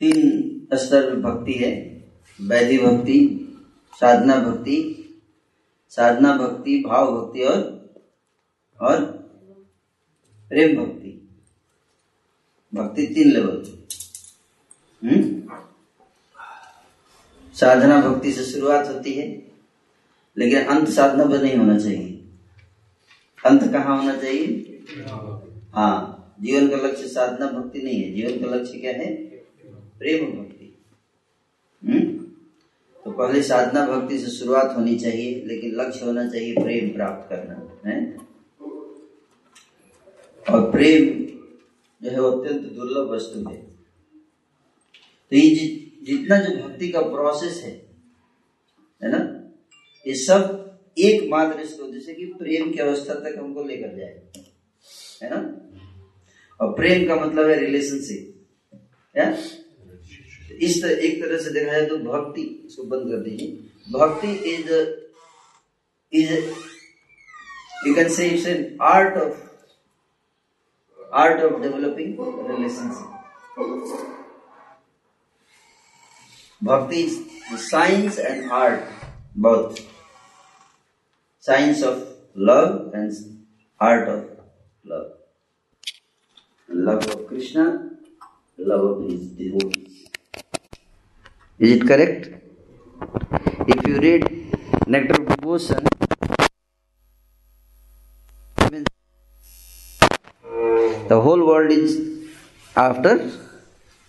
तीन स्तर भक्ति है। वैधि भक्ति साधना भक्ति साधना भक्ति भाव भक्ति और और प्रेम भक्ति। भक्ति तीन लेवल हम्म? साधना भक्ति से शुरुआत होती है लेकिन अंत साधना पर नहीं होना चाहिए। अंत कहाँ होना चाहिए? हाँ जीवन का लक्ष्य साधना भक्ति नहीं है। जीवन का लक्ष्य क्या है? प्रेम भक्ति। हम्म? तो पहले साधना भक्ति से शुरुआत होनी चाहिए लेकिन लक्ष्य होना चाहिए प्रेम प्राप्त करना है? और प्रेम जो है अत्यंत दुर्लभ वस्तु है। तो ये जि, जितना जो भक्ति का प्रोसेस है है ना? ये सब एकमात्र इसके उद्देश्य कि प्रेम की अवस्था तक हमको लेकर जाए है ना? और प्रेम का मतलब है रिलेशनशिप क्या इस तरह एक तरह से देखा जाए तो भक्ति इसको बंद कर दीजिए bhakti is is you can say it's an art of art of developing relationship bhakti is science and art both science of love and art of love. Love of Krishna, love of his devotees. Is it correct? If you read Nectar of Devotion, the whole world is after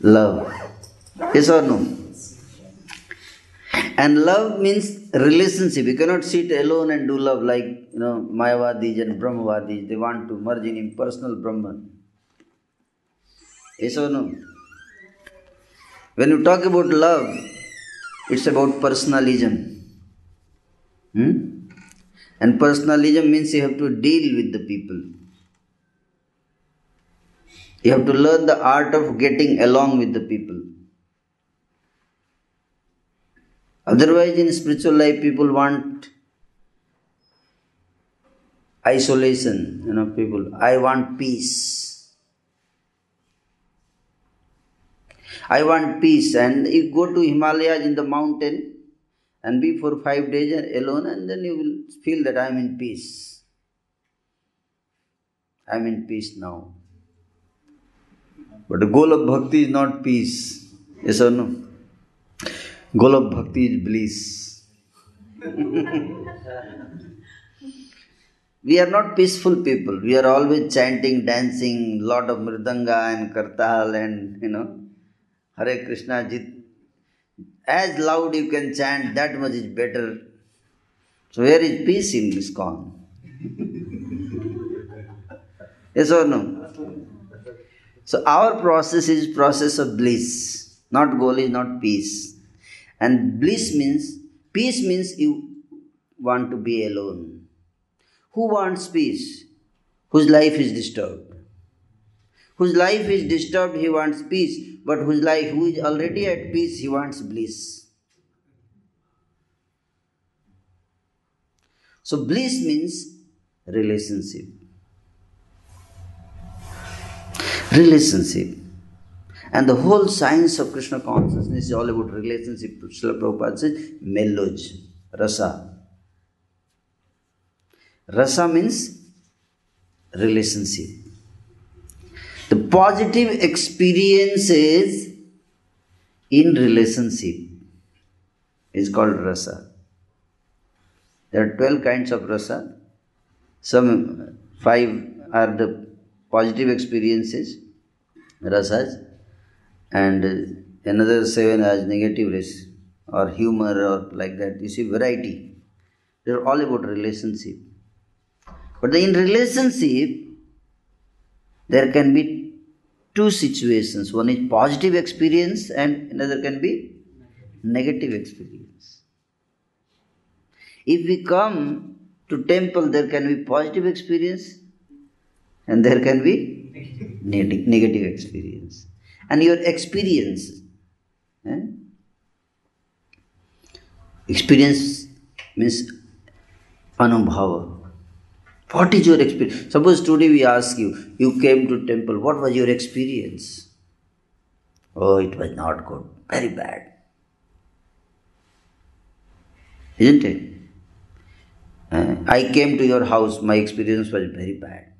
love. Yes or no? And love means relationship. You cannot sit alone and do love like you know Mayavadis and Brahmavadis. They want to merge in impersonal Brahman. Yes or no? When you talk about love, it's about personalism. Hmm? And personalism means you have to deal with the people. You have to learn the art of getting along with the people. Otherwise, in spiritual life, people want isolation. You know, people, I want peace. I want peace. And you go to Himalayas in the mountain and be for five days alone, and then you will feel that I am in peace. I am in peace now. But the goal of bhakti is not peace. Yes or no? Goal of bhakti is bliss. we are not peaceful people. We are always chanting, dancing, lot of mridanga and kartal and you know, Hare Krishna. Jit. As loud you can chant, that much is better. So where is peace in this con? yes or no? So our process is process of bliss. Not goal is not peace. And bliss means, peace means you want to be alone. Who wants peace? Whose life is disturbed. Whose life is disturbed, he wants peace. But whose life, who is already at peace, he wants bliss. So bliss means relationship. Relationship. And the whole science of Krishna consciousness is all about relationship. Srila Prabhupada says, meloj, rasa. Rasa means relationship. The positive experiences in relationship is called rasa. There are 12 kinds of rasa. Some five are the positive experiences, rasas, and another seven as negative race or humor or like that. You see, variety. They're all about relationship. But in relationship, there can be two situations. One is positive experience, and another can be negative experience. If we come to temple, there can be positive experience, and there can be negative experience and your experience. Eh? Experience means anubhava. What is your experience? Suppose today we ask you, you came to temple, what was your experience? Oh, it was not good, very bad. Isn't it? Uh, I came to your house, my experience was very bad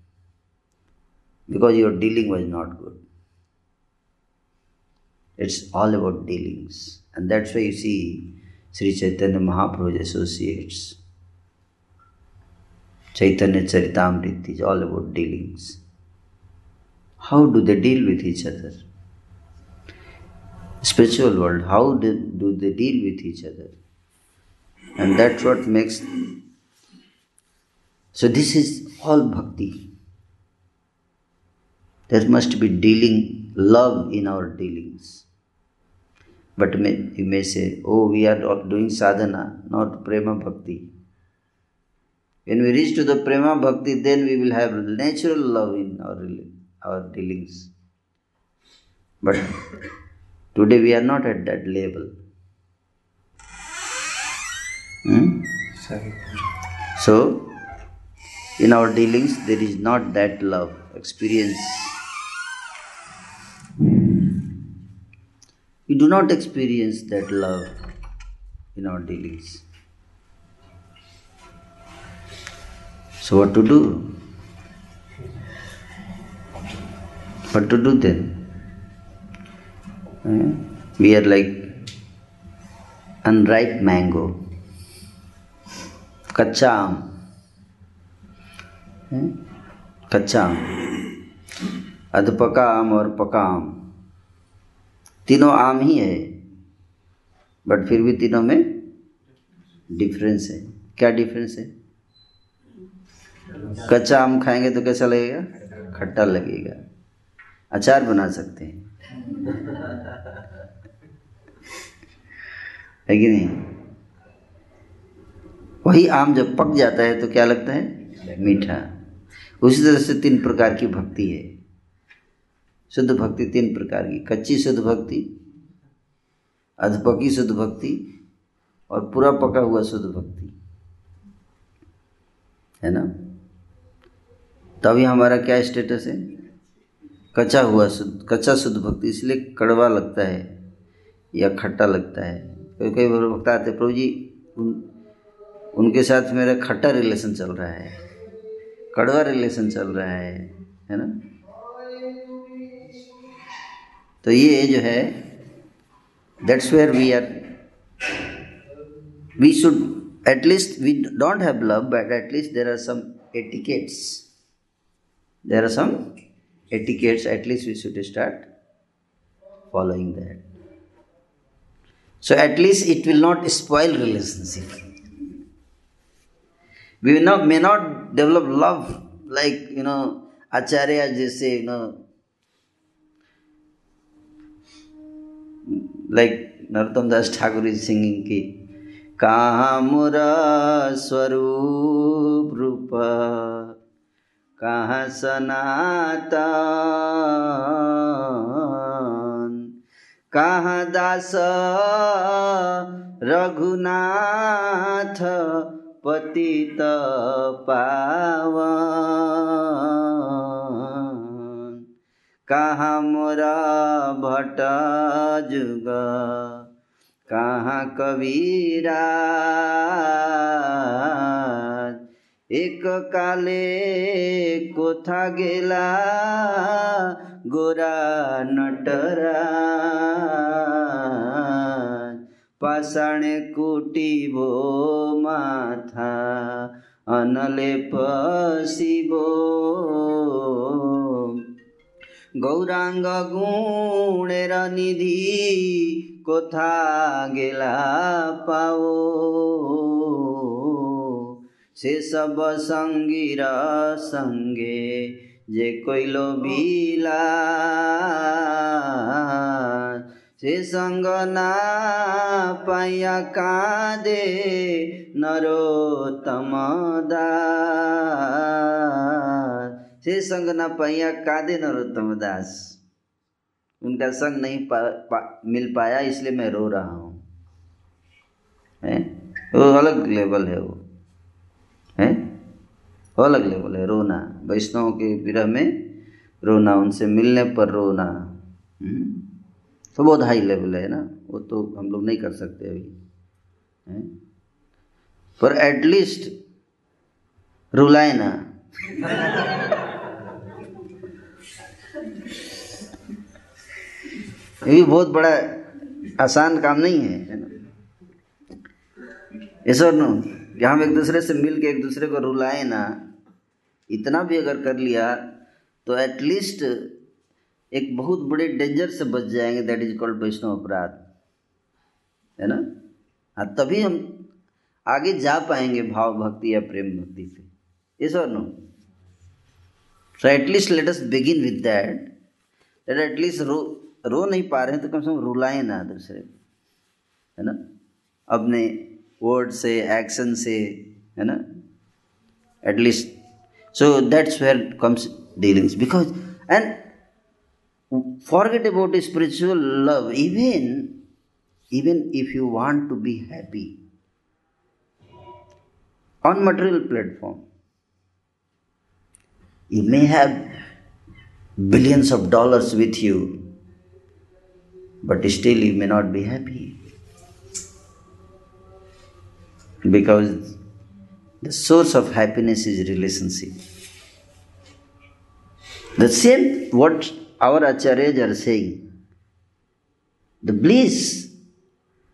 because your dealing was not good. It's all about dealings. And that's why you see Sri Chaitanya Mahaprabhu's associates. Chaitanya Charitamrita is all about dealings. How do they deal with each other? Spiritual world, how do, do they deal with each other? And that's what makes. So, this is all bhakti. There must be dealing, love in our dealings. But you may say, oh, we are doing sadhana, not prema bhakti. When we reach to the prema bhakti, then we will have natural love in our, our dealings. But today we are not at that level. Hmm? So, in our dealings, there is not that love, experience we do not experience that love in our dealings. So, what to do? What to do then? Eh? We are like unripe mango, kacha aam. Eh? कच्चा पका आम तीनों आम ही है but फिर भी तीनों में डिफरेंस है क्या डिफरेंस है कच्चा आम खाएँगे तो कैसा लगेगा? खट्टा लगेगा। अचार बना सकते हैं। है कि नहीं? वही आम जब पक जाता है तो क्या लगता है? मीठा। उसी तरह से तीन प्रकार की भक्ति है। शुद्ध भक्ति तीन प्रकार की। कच्ची शुद्ध भक्ति, अधपकी शुद्ध भक्ति और पूरा पका हुआ शुद्ध भक्ति। है ना? तभी हमारा क्या स्टेटस है? कच्चा हुआ शुद्ध कच्चा शुद्ध भक्ति इसलिए कड़वा लगता है या खट्टा लगता है। कई कई भक्त आते प्रभु जी उन, उनके साथ मेरा खट्टा रिलेशन चल रहा है कड़वा रिलेशन चल रहा है है ना? तो ये जो है that's where we are we should at least we don't have love but at least there are some etiquettes there are some etiquettes at least we should start following that so at least it will not spoil relationship we will not, may not develop love like you know acharya just say you know like Narottam Das Thakur is singing की कहाँ मुरा स्वरूप रूप कहाँ सनातन। कहाँ दास रघुनाथ पतित पावन। कहाँ मोरा भट जुग। कहाँ कबीरा। এককালে কোথা গেলা? গোরা নটরা। পাষাণে কুটিব মাথা, অনলে পশিব। গৌরাঙ্গ গুণের নিধি কোথা গেলা পাও? से सब संगीरा संगे जे कोइल बिला। সে সঙ্গ না পাইয়া কাঁদে নরোত্তম से संग ना पाया का दे नरोत्तम दास उनका संग नहीं पा, पा, मिल पाया इसलिए मैं रो रहा हूँ? वो अलग लेवल है वो। अलग लेवल है, रोना। वैष्णव के विरह में रोना, उनसे मिलने पर रोना। तो बहुत हाई लेवल है ना? वो तो हम लोग नहीं कर सकते अभी। पर एटलीस्ट रुलाए ना। ये भी बहुत बड़ा आसान काम नहीं है है ना? कि हम एक दूसरे से मिल के एक दूसरे को रुलाए ना। इतना भी अगर कर लिया तो एटलीस्ट एक बहुत बड़े डेंजर से बच जाएँगे दैट इज़ कॉल्ड वैष्णव अपराध। है ना? हाँ तभी हम आगे जा पाएँगे भाव भक्ति या प्रेम भक्ति से। इस और no so at least let us begin with that that at least रो रो नहीं पा रहे हैं तो कम से कम रुलाएँ ना दूसरे को। है ना? अपने वर्ड से एक्शन से, है ना? At least So that's where comes dealings because and forget about spiritual love. Even even if you want to be happy on material platform, you may have billions of dollars with you, but still you may not be happy because the source of happiness is relationship. The same what our acharyas are saying. The bliss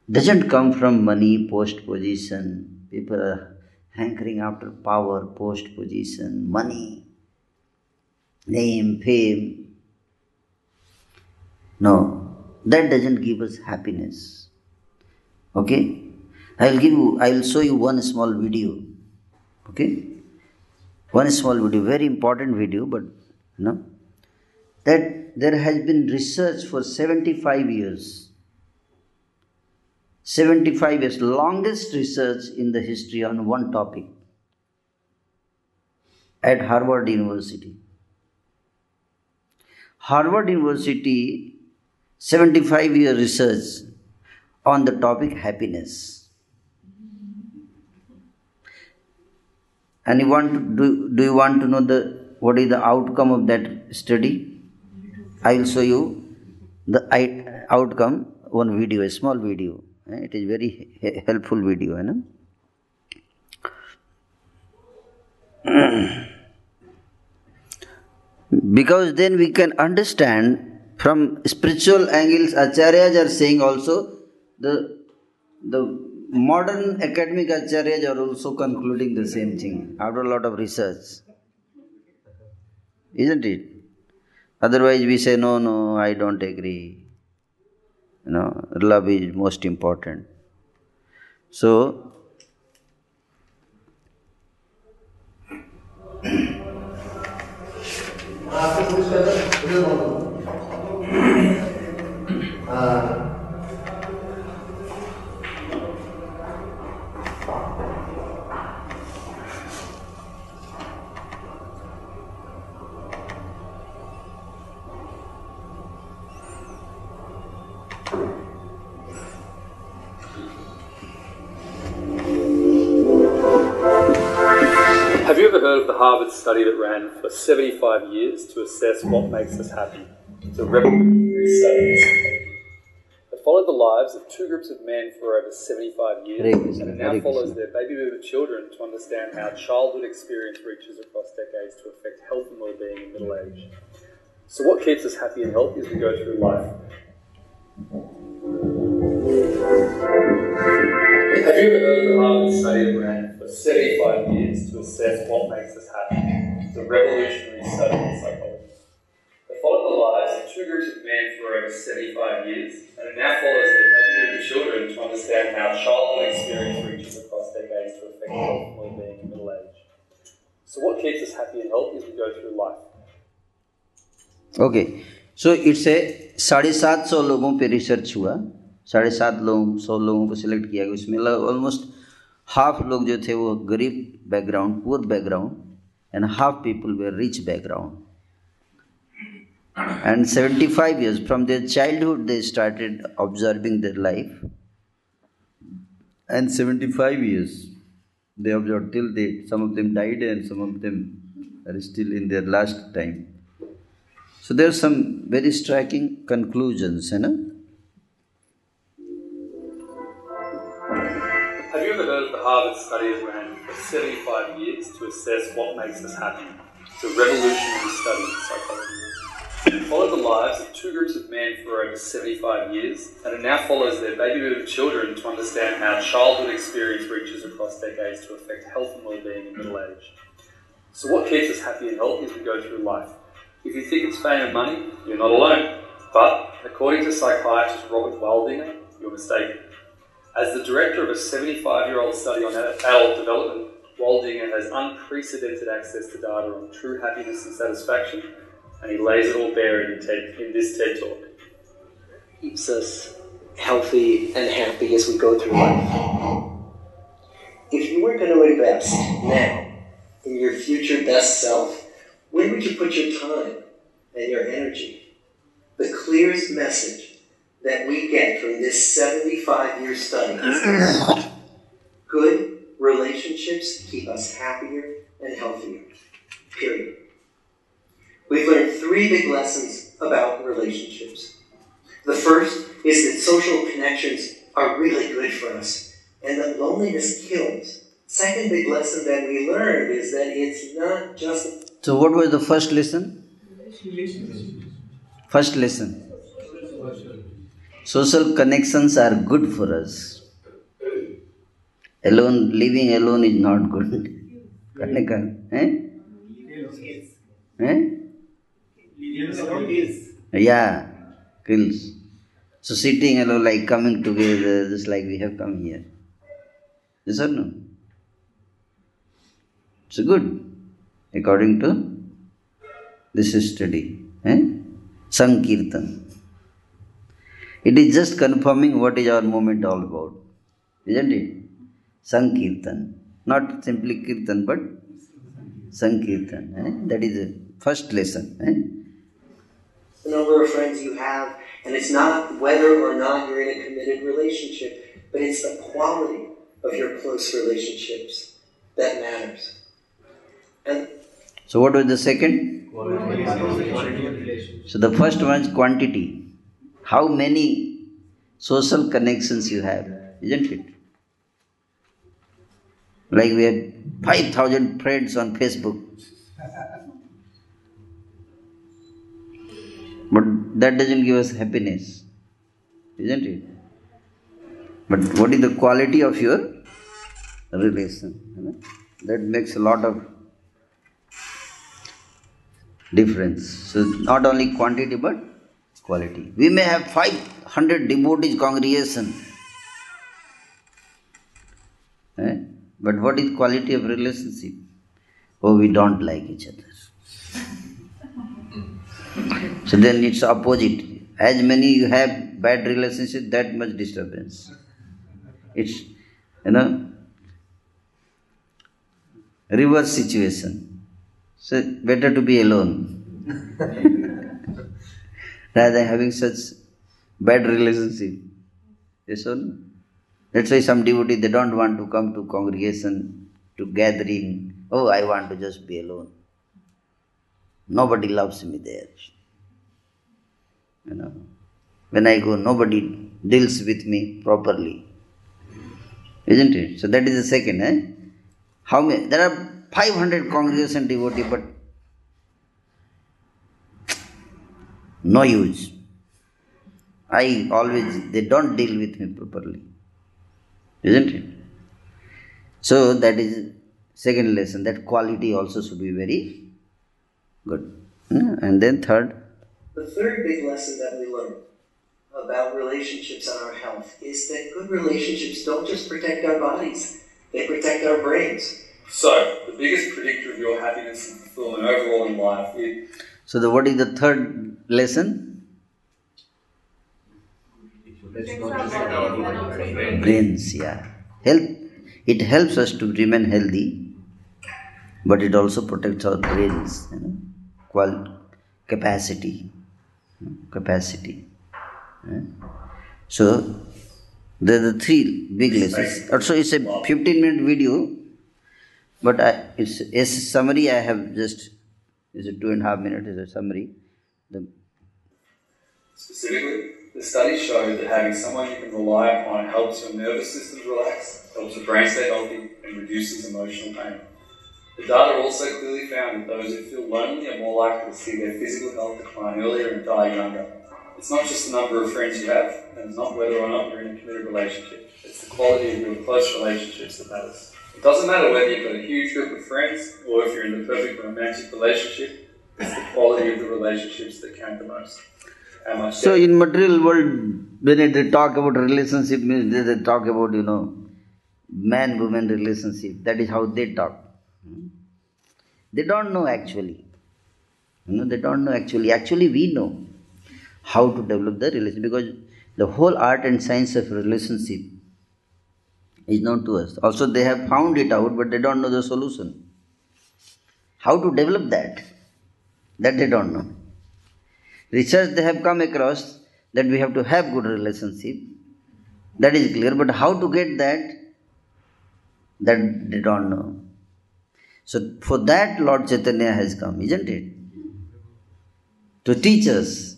doesn't come from money post position. People are hankering after power post position money name fame. No that doesn't give us happiness. Okay? I'll give you i'll show you one small video okay. One small video very important video but you know that there has been research for 75 years. 75 years longest research in the history on one topic. At harvard university. Harvard university 75 year research on the topic happiness and you want to do, do you want to know the what is the outcome of that study I will show you the outcome one video, a small video. Eh, it is very helpful video. Eh, you know? because then we can understand from spiritual angles acharyas are saying also the the modern academic acharyas are also concluding the same thing after a lot of research isn't it Otherwise, we say, no, no, I don't agree. You know, love is most important. So, Have you ever heard of the Harvard study that ran for 75 years to assess what makes us happy? It's a revolutionary study. It followed the lives of two groups of men for over 75 years, and it now follows their baby boomer children to understand how childhood experience reaches across decades to affect health and well-being in middle age. So, what keeps us happy and healthy as we go through life? Have you ever heard of the Harvard study that ran for 75 years to assess what makes us happy? It's a revolutionary study in psychology. It followed the lives of two groups of men for over 75 years, and it now follows their baby children to understand how childhood experience reaches across decades to affect health and well-being in middle age. So, what keeps us happy and healthy as we go through life? Okay so it's a साढ़े सात सौ लोगों पे research हुआ साढ़े सात लोग, सौ लोगों को सिलेक्ट किया गया। उसमें ऑलमोस्ट हाफ़ लोग जो थे वो गरीब background poor background and half people were rich background and seventy five years from their childhood they started observing their life and seventy five years they observe till they some of them died and some of them are still in their last time so there some very striking conclusions है ना Have you ever heard of the Harvard study that ran for 75 years to assess what makes us happy? It's a revolutionary study in psychology. It followed the lives of two groups of men for over 75 years, and it now follows their baby boom children to understand how childhood experience reaches across decades to affect health and well-being in middle age. So what keeps us happy and healthy as we go through life? If you think it's fame and money, you're not alone. But according to psychiatrist Robert Waldinger, you're mistaken. As the director of a 75 year old study on adult development, Waldinger has unprecedented access to data on true happiness and satisfaction, and he lays it all bare in, TED, in this TED talk. Keeps us healthy and happy as we go through life. If you were going to invest now in your future best self, where would you put your time and your energy? The clearest message that we get from this 75 year study is good relationships keep us happier and healthier. Period. We've learned three big lessons about relationships. The first is that social connections are really good for us and that loneliness kills. Second big lesson that we learned is that it's not just. So, what was the first lesson? First lesson. Social connections are good for us. Alone, living alone is not good. eh? Eh? Yeah, kills. So sitting alone, like coming together, just like we have come here. Yes or no? It's good, according to this study. Eh? Sankirtan. It is just confirming what is our movement all about. Isn't it? Sankirtan. Not simply Kirtan, but Sankirtan. Eh? That is the first lesson. Eh? the number of friends you have, and it's not whether or not you're in a committed relationship, but it's the quality of your close relationships that matters. And so, what was the second? So, the first one is quantity. How many social connections you have, isn't it? Like we have 5,000 friends on Facebook. But that doesn't give us happiness, isn't it? But what is the quality of your relation? That makes a lot of difference. So, not only quantity but quality. We may have 500 devotees congregation. Eh? But what is quality of relationship? Oh, we don't like each other. So then it's opposite. As many you have bad relationship, that much disturbance. It's you know reverse situation. So better to be alone. Rather having such bad relationship. Yes or no? That's why some devotees they don't want to come to congregation, to gathering. Oh, I want to just be alone. Nobody loves me there. You know, when I go, nobody deals with me properly. Isn't it? So that is the second. Eh? How many? There are 500 congregation devotees, but no use. I always, they don't deal with me properly. Isn't it? So that is second lesson. That quality also should be very good. Hmm? And then third. The third big lesson that we learn about relationships and our health is that good relationships don't just protect our bodies, they protect our brains. So, the biggest predictor of your happiness and fulfillment overall in life is. So, the, what is the third lesson? Brains, yeah. Health. It helps us to remain healthy, but it also protects our brains, you know, qual capacity, capacity. So, there are the three big lessons. Uh, also, it's a 15 minute video, but I, it's a summary. I have just is a two and a half minute is a summary. The Specifically, The studies show that having someone you can rely upon helps your nervous system relax, helps your brain stay healthy, and reduces emotional pain. The data also clearly found that those who feel lonely are more likely to see their physical health decline earlier and die younger. It's not just the number of friends you have, and it's not whether or not you're in a committed relationship. It's the quality of your close relationships that matters. It doesn't matter whether you've got a huge group of friends or if you're in the perfect romantic relationship. It's the quality of the relationships that count the most. So in material world, when they talk about relationship, means they, talk about you know man-woman relationship. That is how they talk. They don't know actually. You know, they don't know actually. Actually, we know how to develop the relationship because the whole art and science of relationship is known to us. Also, they have found it out, but they don't know the solution. How to develop that? That they don't know. Research they have come across that we have to have good relationship. That is clear, but how to get that? That they don't know. So for that Lord Chaitanya has come, isn't it? To teach us.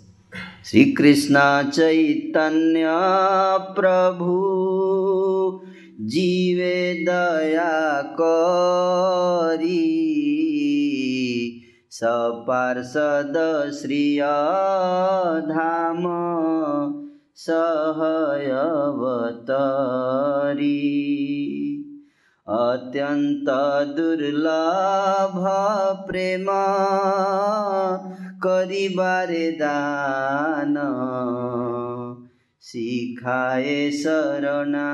Sri Krishna Chaitanya Prabhu Jive Daya Kari सपार्षद श्रिय धाम सहयवतरी अत्यन्त दुर्लभ प्रेम करिबारे दान शिखाए शरणागति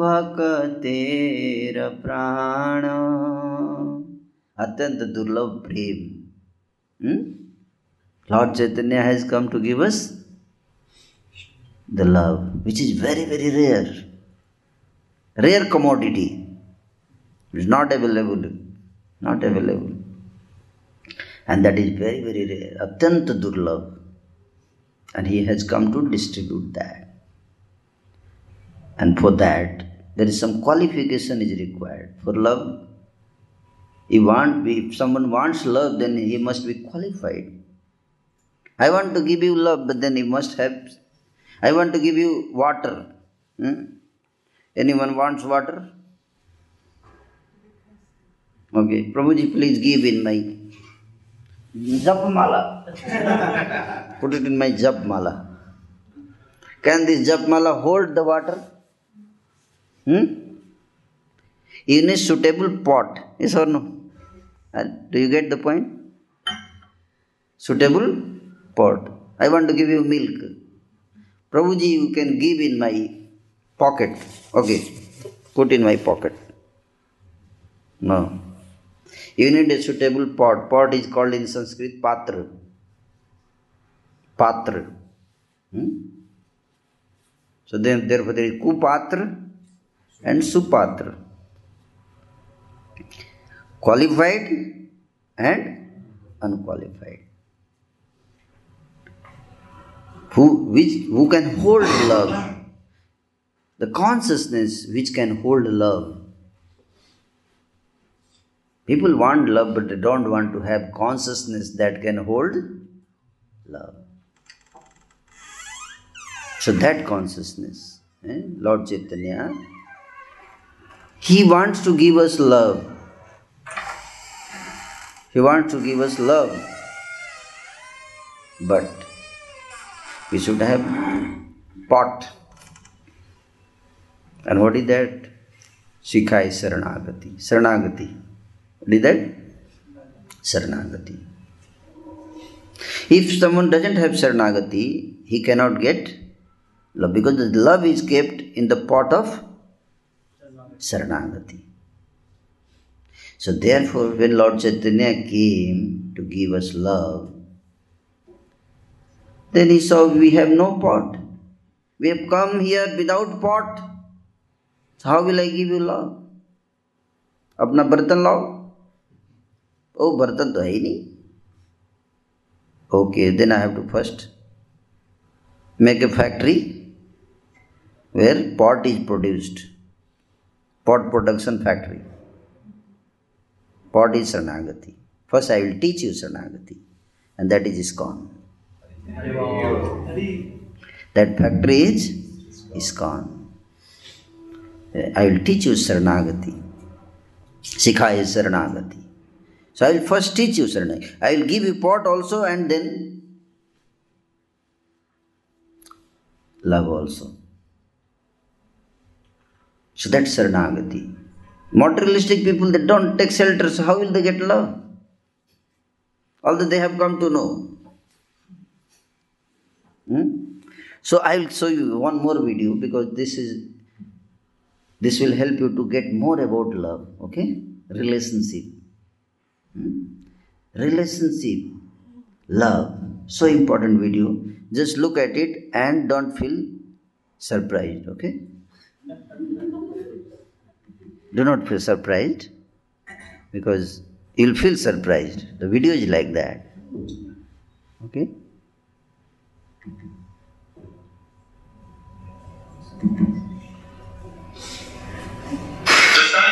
भक्तेर प्राण अत्यंत दुर्लभ प्रेम Lord Chaitanya has come to give us the love which is very very rare rare commodity is not available not available and that is very very rare अत्यंत दुर्लभ and he has come to distribute that and for that there is some qualification is required for love he want if someone wants love then he must be qualified. I want to give you love but then he must have i want to give you water. Hmm? anyone wants water? Okay prabhuji please give in my jap mala put it in my jap mala can this jap mala hold the water? Hmm? you need suitable pot. Yes or no Do you get the point? Suitable pot. I want to give you milk. Prabhuji you can give in my pocket. Okay. Put in my pocket. No. You need a suitable pot. Pot is called in sanskrit patra. Patra. Hmm? so then therefore there is kupatra and supatra qualified and unqualified. Who which who can hold love? The consciousness which can hold love. People want love but they don't want to have consciousness that can hold love. So that consciousness eh, lord chaitanya he wants to give us love he wants to give us love. But we should have pot. And what is that? Shikhai Saranagati. Saranagati. What is that? Saranagati. If someone doesn't have Saranagati, he cannot get love because the love is kept in the pot of Saranagati. So therefore, when Lord Chaitanya came to give us love, then he saw we have no pot. We have come here without pot. So how will I give you love? अपना बर्तन लाओ ओ बर्तन तो है ही नहीं okay then I have to first make a factory where pot is produced pot production factory pot is Saranagati. First, I will teach you Saranagati, and that is ISKCON. That factory is ISKCON. I will teach you Saranagati. is Saranagati. So I will first teach you Saranagati. I will give you pot also and then love also. So that's Saranagati. Materialistic people, they don't take shelter, so how will they get love? Although they have come to know. Hmm? So I will show you one more video because this is this will help you to get more about love. Okay, relationship, hmm? relationship, love. So important video. Just look at it and don't feel surprised. Okay. Do not feel surprised because you'll feel surprised. The video is like that. Okay.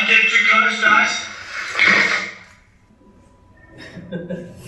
Two color stars? Yes.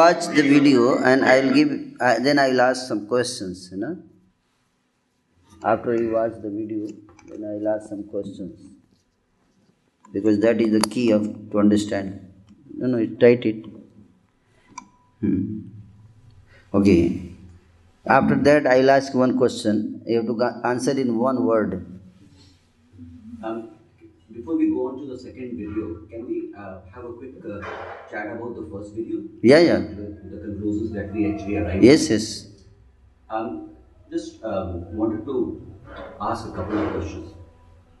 watch the video and I'll give uh, then I'll ask some questions, you know. After you watch the video, then I'll ask some questions. Because that is the key of to understand. No, no, write it. Hmm. Okay. After that, I'll ask one question. You have to answer in one word. Um, before we go on to the second video, can we uh, have a quick uh, chat about the first video? Yeah, yeah. The, the conclusions that we actually arrived Yes, yes. Um, just um, wanted to ask a couple of questions.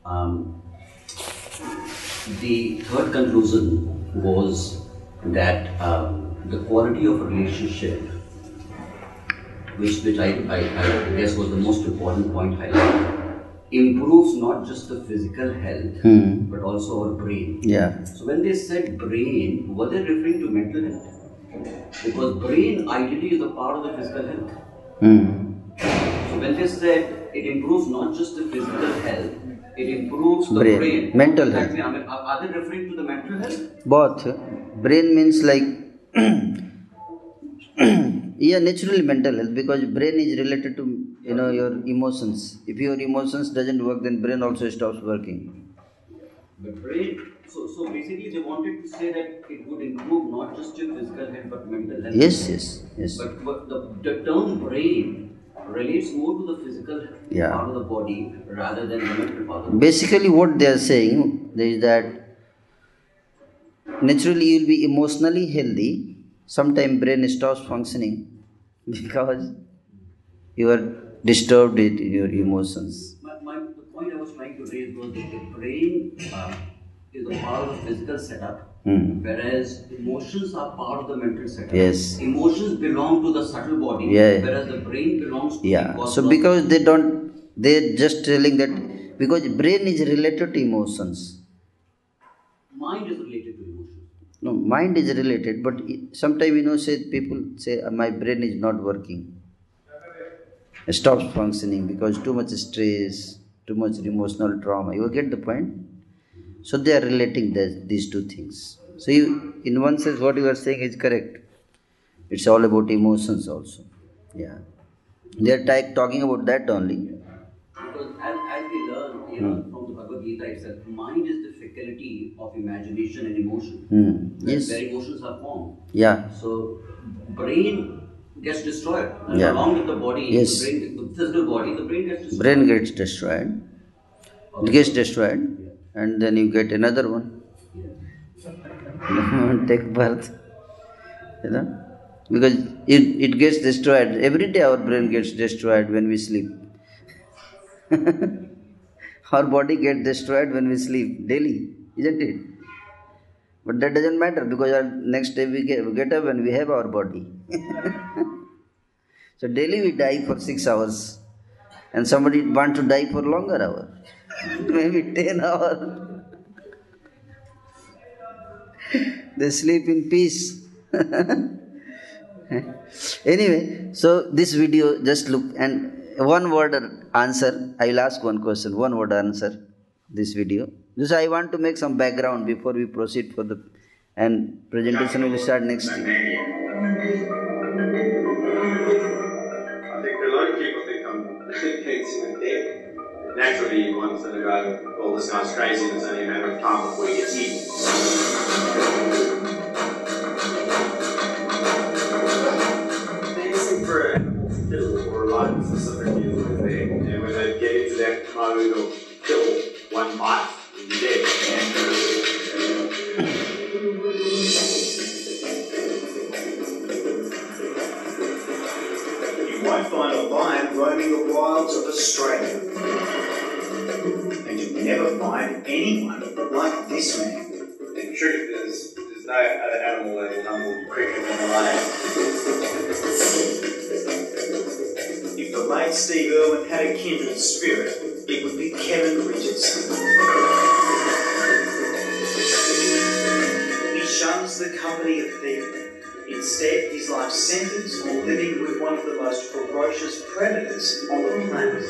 Um, the third conclusion was that um, the quality of a relationship, which, which I, I, I guess was the most important point highlighted, improves not just the physical health Hmm. but also our brain. Yeah. So when they said brain, were they referring to mental health? Because brain ideally is a part of the physical health. Hmm. So when they said it improves not just the physical health, it improves the Brain, brain. mental That health. mean- I mean, are, are they referring to the mental health? both brain means like yeah naturally mental health because brain is related to you know your emotions if your emotions doesn't work then brain also stops working The brain. So, so basically, they wanted to say that it would improve not just your physical health but mental health. yes yes yes But, but the, the term brain relates more to the physical Yeah. part of the body rather than the mental part of the basically what they are saying is that naturally you will be emotionally healthy sometime brain stops functioning because you are disturbed with your emotions My, my, the point I was trying to raise was that the brain uh, is a part of the physical setup, Hmm. whereas emotions are part of the mental setup. Yes. Emotions belong to the subtle body, Yeah. whereas the brain belongs to yeah the so because they don't they're just telling that because brain is related to emotions mind is related. No mind is related but sometimes you know say people say "Uh, my brain is not working. It stops functioning because too much stress too much emotional trauma. You get the point? So they are relating this, these two things. So you, in one sense what you are saying is correct. It's all about emotions also. Yeah. They are ta- talking about that only. Because as, as we learn, you know, from the Bhagavad Gita itself, mind is the of imagination and emotion. Hmm. Where- Yes. Where emotions are formed. yeah So brain gets destroyed. And Yeah. along with the body, Yes. the, brain, the physical body, the brain gets destroyed. brain gets destroyed it gets destroyed and then you get another one take birth you know because it, it gets destroyed. Every day our brain gets destroyed when we sleep. our body gets destroyed when we sleep daily, isn't it? But that doesn't matter because our next day we get, up and we have our body. so daily we die for six hours, and somebody want to die for longer hour, maybe ten hours. they sleep in peace. anyway, so this video just look and one word answer. I will ask one question. One word answer this video. This I want to make some background before we proceed for the and presentation will start next dick. Naturally, one's going to uh, go, well, this guy's crazy, and it's only a matter of time before he gets eaten. That mode of kill one bite, and you're dead. You won't find a lion roaming the wilds of Australia. And you'll never find anyone like this man. In truth, there's, there's no other animal that will humble quicker than a lion. If the late Steve Irwin had a kindred spirit, it would be Kevin Richardson. He shuns the company of people. Instead, his life centers on living with one of the most ferocious predators on the planet.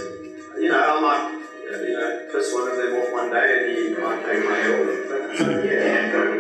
You know, I might, uh, you know, piss one of them off one day and he might take my head. yeah.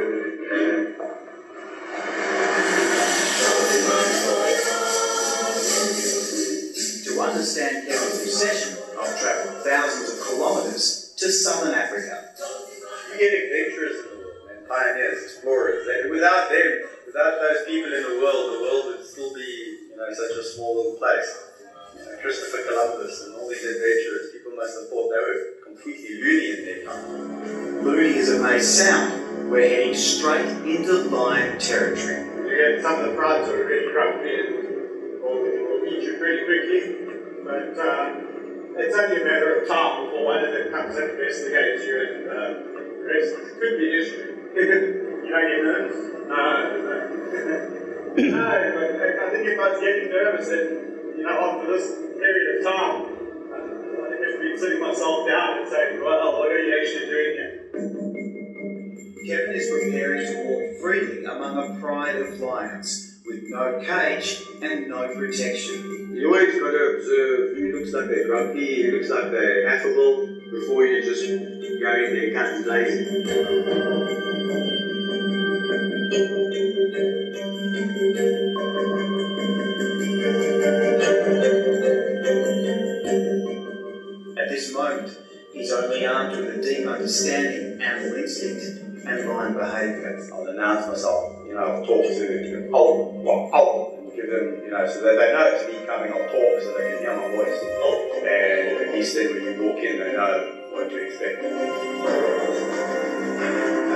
And all these adventurers, people must have thought they were completely loony in their time. Loony as it may sound, we're heading straight into lion territory. You get some of the prides are really and will, will eat you pretty quickly, but uh, it's only a matter of time before one of them comes and investigates you and uh, rest could be history. you don't get nervous? No, but I think if I was getting nervous and, you know, after this period of time, I think I've been sitting myself down and saying, well, what are you actually doing here? Kevin is preparing to walk freely among a pride of lions with no cage and no protection. You always got to observe who looks like they're grumpy, who looks like they're affable, before you just go in there guns blazing. At this moment, he's only armed with a deep understanding animal instinct and behaviour. I'll announce myself, you know, I'll talk to, oh, well, and give them, you know, so that they know it's me coming, I'll talk so they can hear my voice. And least then when you walk in, they know what to expect.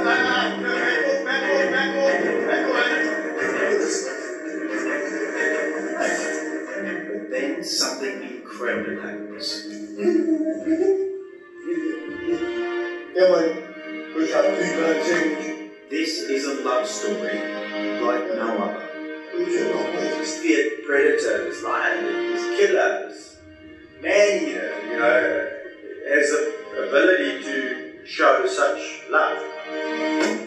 Ah, ah, ah, But then something incredible happens. This is a love story like no other. There's feared predators, lions, killers, man eater, you know, has the ability to show such love.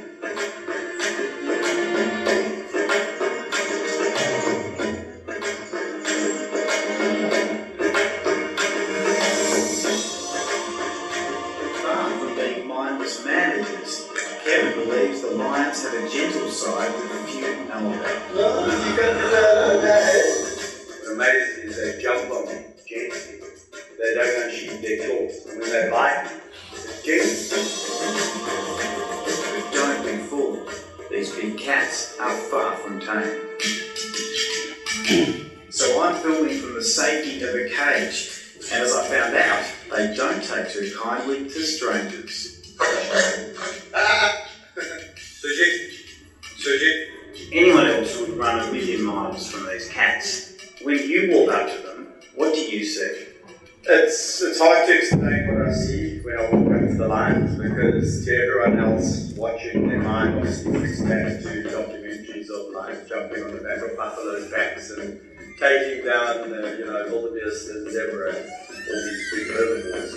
To explain what I see when I walk into the lines because to everyone else watching, their mind was expanded to documentaries of lions jumping on the back of buffaloes' backs and taking down the, you know all the wildebeest and zebra, all these big herbivores.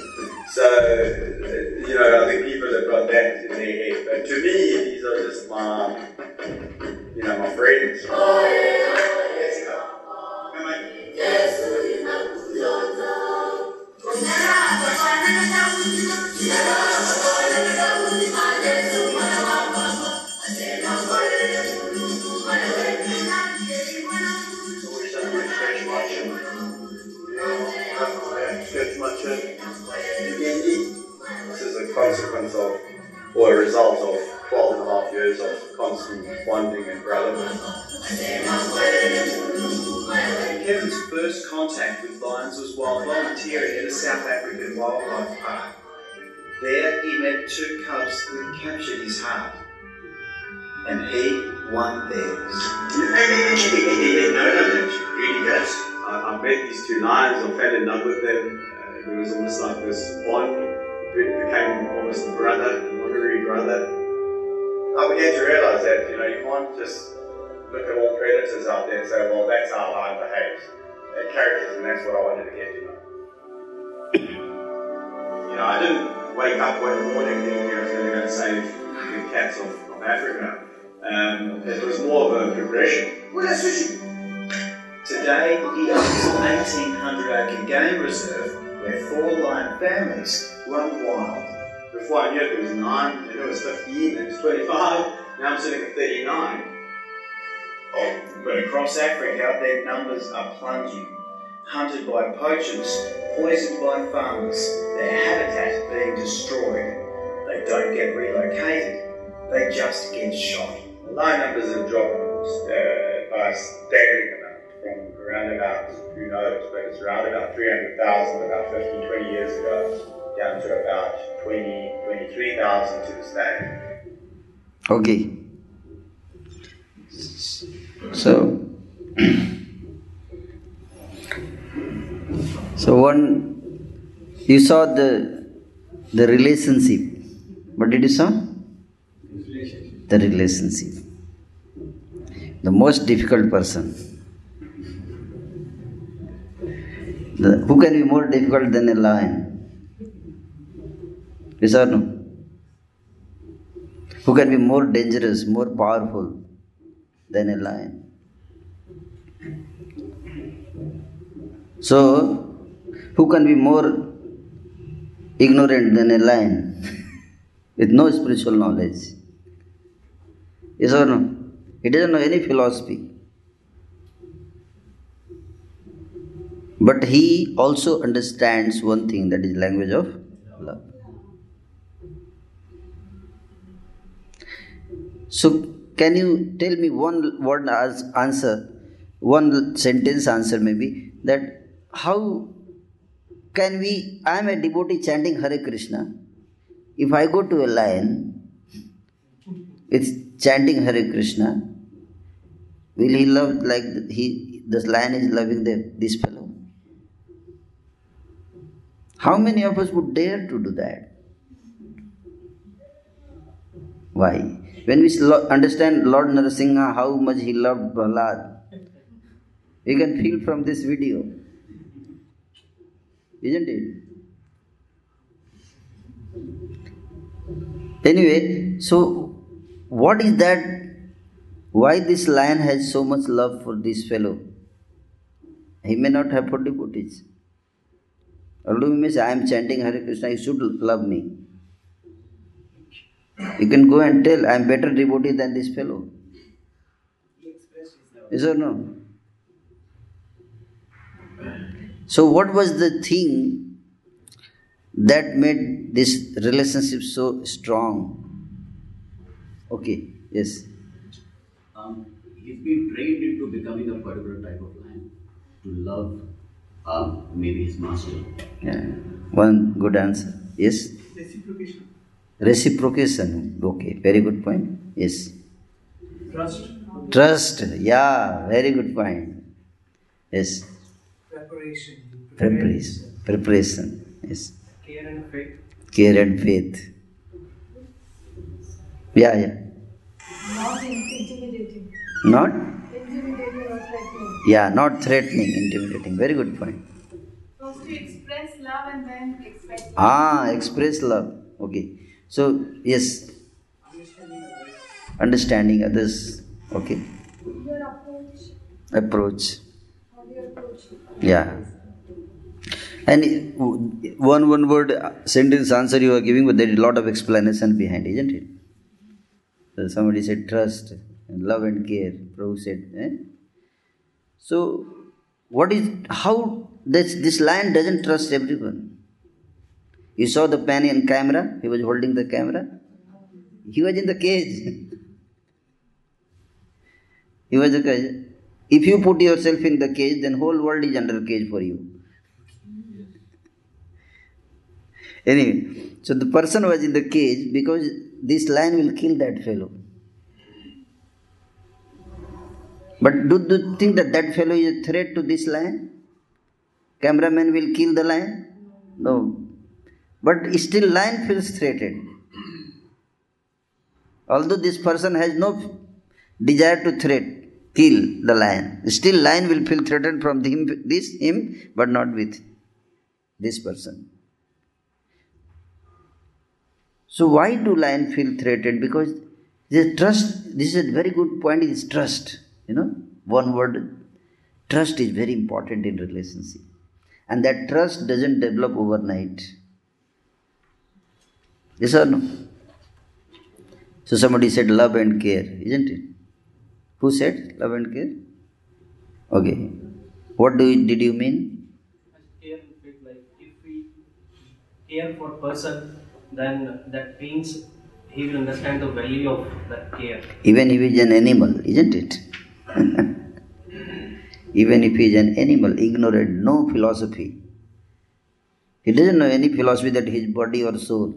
So you know, I think people have got that in their head. But to me, these are just my, you know, my friends. Yes, Come on. This is a consequence of, or a result of 12 and a half years of constant bonding and brotherhood. Kevin's first contact with lions was while volunteering at a South African wildlife park. There, he met two cubs who captured his heart, and he won theirs. no, no, no, really good. I, I met these two lions, I fell in love with them. Uh, it was almost like this bond. We became almost a brother, an honorary brother. I began to realize that, you know, you can't just look at all predators out there and say, well, that's how a lion behaves. They're characters, and that's what I wanted to get to know. you know, I didn't wake up one morning thinking I was going to go and save the cats of, of Africa. Um, it was more of a progression. Well, that's fishing. Today, he owns an 1800 acre game reserve where four lion families run wild. Before I knew it, there was nine, then it was 15, then it was 25, now I'm sitting at 39. Oh, but across Africa, their numbers are plunging. Hunted by poachers, poisoned by farmers, their habitat being destroyed. They don't get relocated, they just get shot. The lion numbers have dropped uh, by a staggering amount from around about, who knows, but it's around about 300,000 about 15, 20 years ago, down to about 20, 23,000 to this day. Okay. So, so one, you saw the the relationship. What did you saw? The relationship. The most difficult person. The, who can be more difficult than a lion? Yes or no? Who can be more dangerous, more powerful than a lion? So, who can be more ignorant than a lion with no spiritual knowledge? Yes or no? He doesn't know any philosophy. But he also understands one thing that is language of love. So, can you tell me one word as answer, one sentence answer maybe, that how can we? I am a devotee chanting Hare Krishna. If I go to a lion with chanting Hare Krishna, will he love like he? This lion is loving the, this fellow. How many of us would dare to do that? Why? When we understand Lord Narasimha, how much he loved Prahlad, we can feel from this video. Isn't it? Anyway, so what is that? Why this lion has so much love for this fellow? He may not have for devotees. Although he may say, I am chanting Hare Krishna, you should love me. You can go and tell, I am better devotee than this fellow. Yes or no? So, what was the thing that made this relationship so strong? Okay, yes. Um, he's been trained into becoming a particular type of lion to love um, maybe his master. Yeah. One good answer. Yes? Reciprocation. Reciprocation. Okay, very good point. Yes. Trust. Trust. Yeah, very good point. Yes. Preparation. Preparation. Preparation. Yes. Care and faith. Care and faith. Yeah, yeah. Not intimidating. Not? Intimidating or threatening. Yeah, not threatening, intimidating. Very good point. First to express love and then expect. Ah, express love. Okay. So, yes. Understanding others. Okay. Approach. Yeah. And one one word sentence answer you are giving, but there is a lot of explanation behind, isn't it? So somebody said trust, and love and care. Prabhu said. Eh? So, what is how this this lion doesn't trust everyone? You saw the pen in camera. He was holding the camera. He was in the cage. he was a cage. If you put yourself in the cage, then whole world is under cage for you. Anyway, so the person was in the cage because this lion will kill that fellow. But do you think that that fellow is a threat to this lion? Cameraman will kill the lion? No. But still lion feels threatened. Although this person has no desire to threat, kill the lion. Still lion will feel threatened from him, this him, but not with this person. So why do lion feel threatened? Because the trust, this is a very good point, is trust. You know, one word, trust is very important in relationship. And that trust doesn't develop overnight. Yes or no? So somebody said love and care, isn't it? Who said love and care? Okay. What do you, did you mean? Care like if we care for person, then that means he will understand the value of that care. Even if he is an animal, isn't it? Even if he is an animal, ignorant, no philosophy. He doesn't know any philosophy that his body or soul.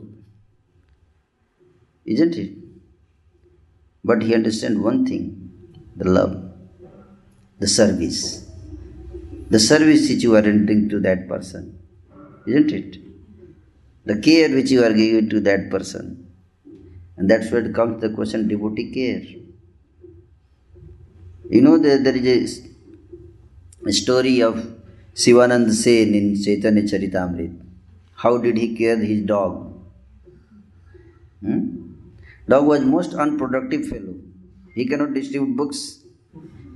Isn't it? But he understands one thing the love, the service. The service which you are rendering to that person. Isn't it? The care which you are giving to that person. And that's where comes the question devotee care. You know, there, there is a, a story of Sivanand Sen in Chaitanya Charitamrita. How did he care his dog? Hmm? Dog was most unproductive fellow. He cannot distribute books.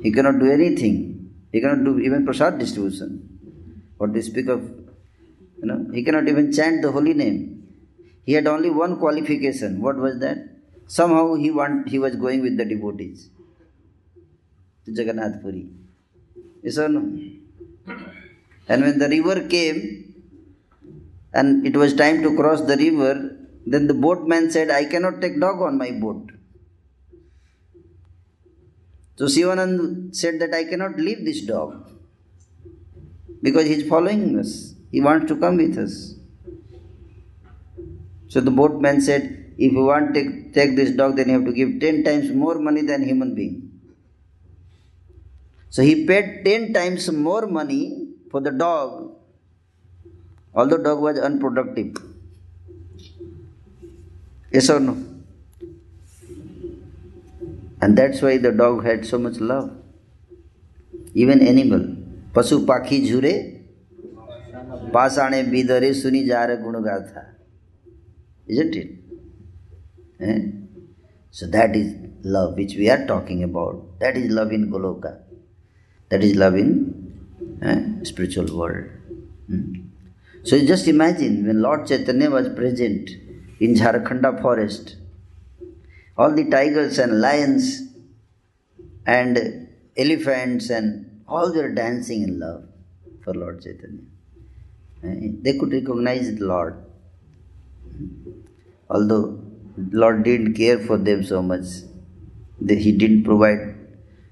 He cannot do anything. He cannot do even prasad distribution. What to speak of, you know, he cannot even chant the holy name. He had only one qualification. What was that? Somehow he want he was going with the devotees to Jagannath Puri. Yes or no? And when the river came and it was time to cross the river, then the boatman said, I cannot take dog on my boat. So Sivanand said that I cannot leave this dog because he is following us. He wants to come with us. So the boatman said, if you want to take, take this dog, then you have to give 10 times more money than human being. So he paid 10 times more money for the dog, although dog was unproductive. Yes or no? And that's why the dog had so much love. Even animal. Pasu pakhi jhure, pasane bidare suni jara gunagatha. Isn't it? Eh? So that is love which we are talking about. That is love in Goloka. That is love in eh, spiritual world. Hmm. So just imagine when Lord Chaitanya was present in Jharkhanda forest, all the tigers and lions and elephants and all were dancing in love for Lord Chaitanya. Eh, They could recognize the Lord. Although Lord didn't care for them so much, He didn't provide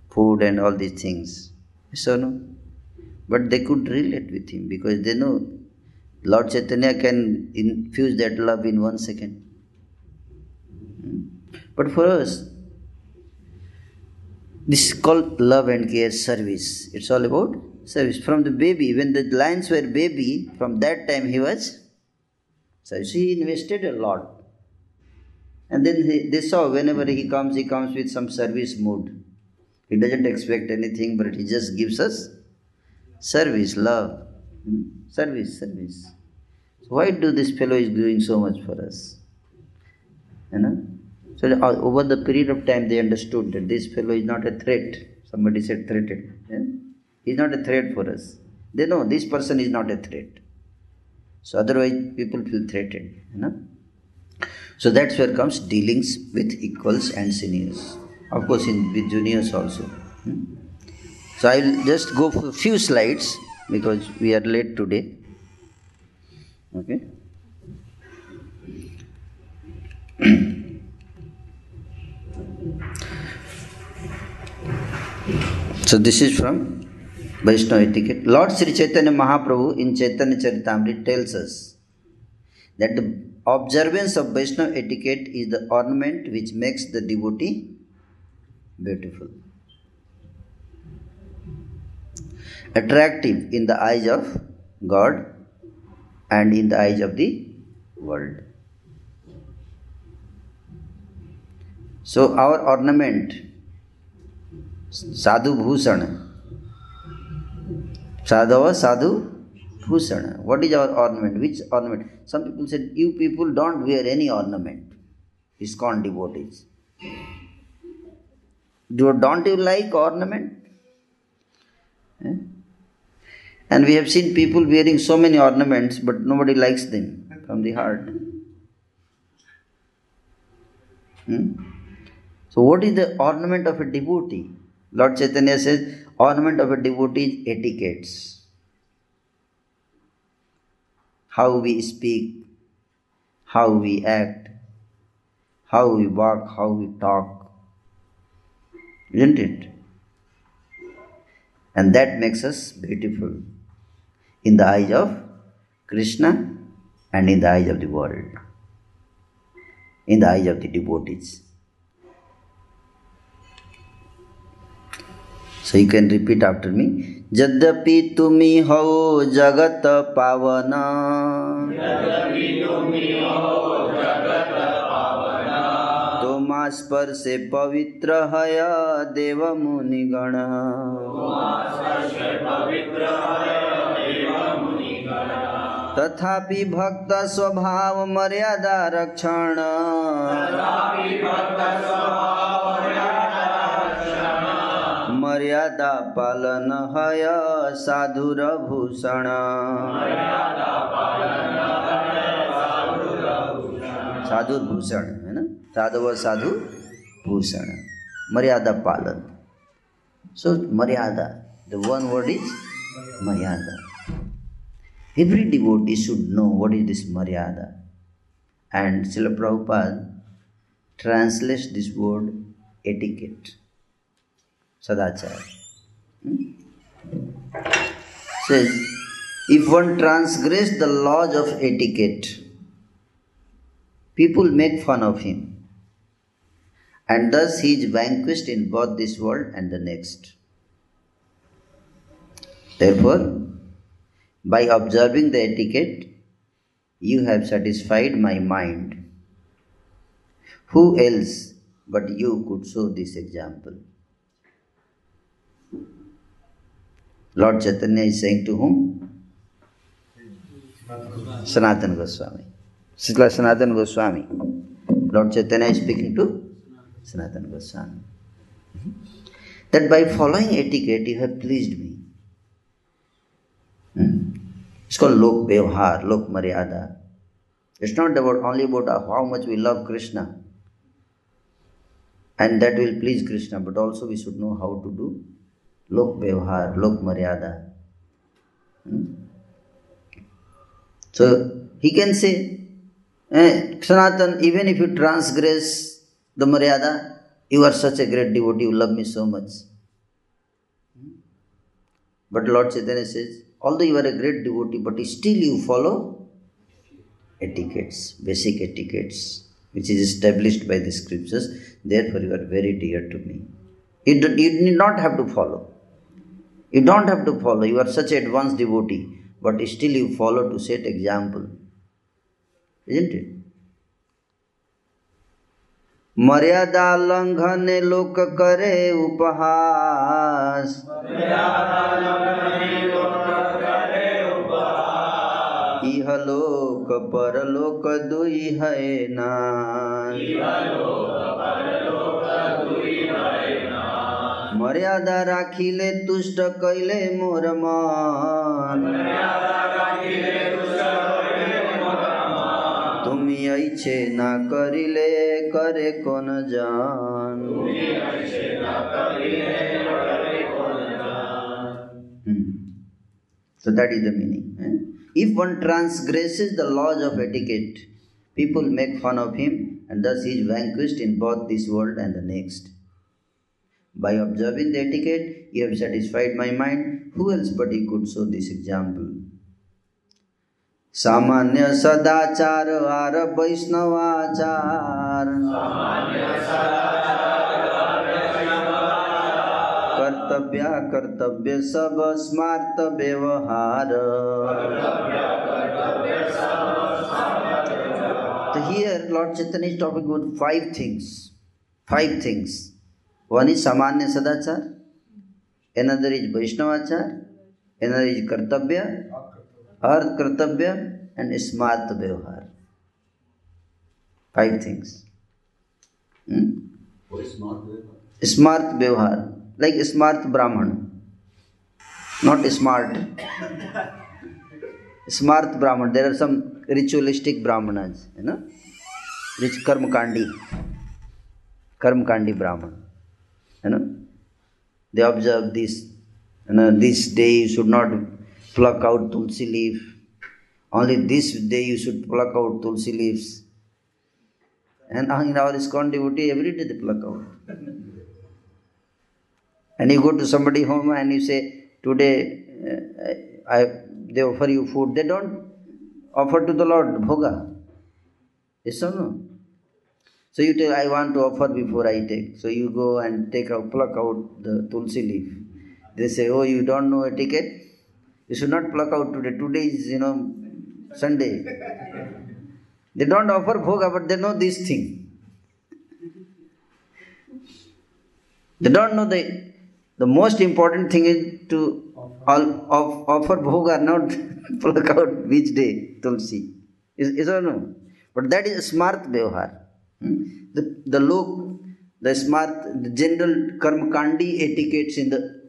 food and all these things. So no, but they could relate with Him because they know Lord Chaitanya can infuse that love in one second. But for us, This is called love and care service. It's all about service. From the baby, when the lions were baby, from that time he was so he invested a lot. And then he, they saw whenever he comes, he comes with some service mood. He doesn't expect anything, but he just gives us service, love. Hmm? Service, service. Why do this fellow is doing so much for us? You know? So uh, over the period of time, they understood that this fellow is not a threat. Somebody said threatened. Yeah? He's not a threat for us. They know this person is not a threat. So otherwise, people feel threatened. You know. So that's where comes dealings with equals and seniors. Of course, in with juniors also. Hmm? So I will just go for a few slides because we are late today. Okay. so this is from Vaishnava etiquette. Lord Sri Chaitanya Mahaprabhu in Chaitanya Charitamrita tells us that the observance of Vaishnava etiquette is the ornament which makes the devotee beautiful, attractive in the eyes of God and in the eyes of the world. So, our ornament, Sadhu Bhushan, Sadhava Sadhu Bhushan. What is our ornament? Which ornament? Some people said, You people don't wear any ornament. ISKCON devotees. Do, don't you like ornament? Eh? And we have seen people wearing so many ornaments, but nobody likes them from the heart. Hmm? So, what is the ornament of a devotee? Lord Chaitanya says, ornament of a devotee is etiquettes. How we speak, how we act, how we walk, how we talk. Isn't it? And that makes us beautiful in the eyes of Krishna and in the eyes of the world, in the eyes of the devotees. So you can repeat after me. यद्यपि तुमी हो जगत पावना तुमा स्पर्शे पवित्र हय देव मुनिगण तथापि भक्त स्वभाव मर्यादा रक्षण। मर्यादा पालन हय साधुरभूषण साधुरभूषण है ना? साधव साधु भूषण। मर्यादा पालन। So maryada the one word is maryada. Every devotee should know what is this maryada and Srila Prabhupada translates this word etiquette sadachar hmm? says if one transgress the laws of etiquette people make fun of him and thus he is vanquished in both this world and the next. Therefore, by observing the etiquette, you have satisfied my mind. Who else but you could show this example? Lord Chaitanya is saying to whom? Sanatana Goswami. Srila Sanatana Goswami. Lord Chaitanya is speaking to Sanatana Goswami. That by following etiquette you have pleased me. इसको lok vyavahar lok maryada it's not about only about how much we love Krishna and that will please Krishna but also we should know how to do lok vyavahar lok maryada so he can say Sanatan even if you transgress the maryada you are such a great devotee you love me so much but lord Chaitanya says although you are a great devotee, but still you follow etiquettes, basic etiquettes, which is established by the scriptures. Therefore, you are very dear to me. You, do, you need not have to follow. You don't have to follow. You are such an advanced devotee, but still you follow to set example. Isn't it? मर्यादा लंघन लोक करे उपहास इह लोक परलोक दुई है नान मर्यादा राखिले तुष्ट कैले मोर मन তুমি ऐछे ना करिले करे कोन जान Hmm. So that is the meaning. eh? If one transgresses the laws of etiquette, people make fun of him, and thus he is vanquished in both this world and the next. By observing the etiquette, you have satisfied my mind. Who else but he could show this example? सामान्य सदाचार are वैष्णवाचार कर्तव्या कर्तव्य सब स्मार्त व्यवहार। तो here lord Chaitanya topic good five things five things one is samanya sadachar another is vaishnavachar another is kartavya artha kartavya and smarta vyavahar five things smart vyavahar Like Smart Brahman, not smart. Smart Brahman, there are some ritualistic Brahmanas, you know, which Karmakandi, Karmakandi Brahman, you know, they observe this, you know, this day you should not pluck out tulsi leaf, only this day you should pluck out tulsi leaves. And in our ISKCON devotee, every day they pluck out. And you go to somebody home and you say, today uh, I, they offer you food. They don't offer to the Lord bhoga. Yes or no? So you tell, I want to offer before I take. So you go and take out, pluck out the tulsi leaf. They say, oh, you don't know etiquette? You should not pluck out today. Today is, you know, Sunday. They don't offer bhoga, but they know this thing. They don't know the the most important thing is to all, of, offer bhoga, not pluck out which day tulsi. Is, is or no? But that is smart vyavahar. Hmm? The the look, the smart, the general karmakandi etiquettes in the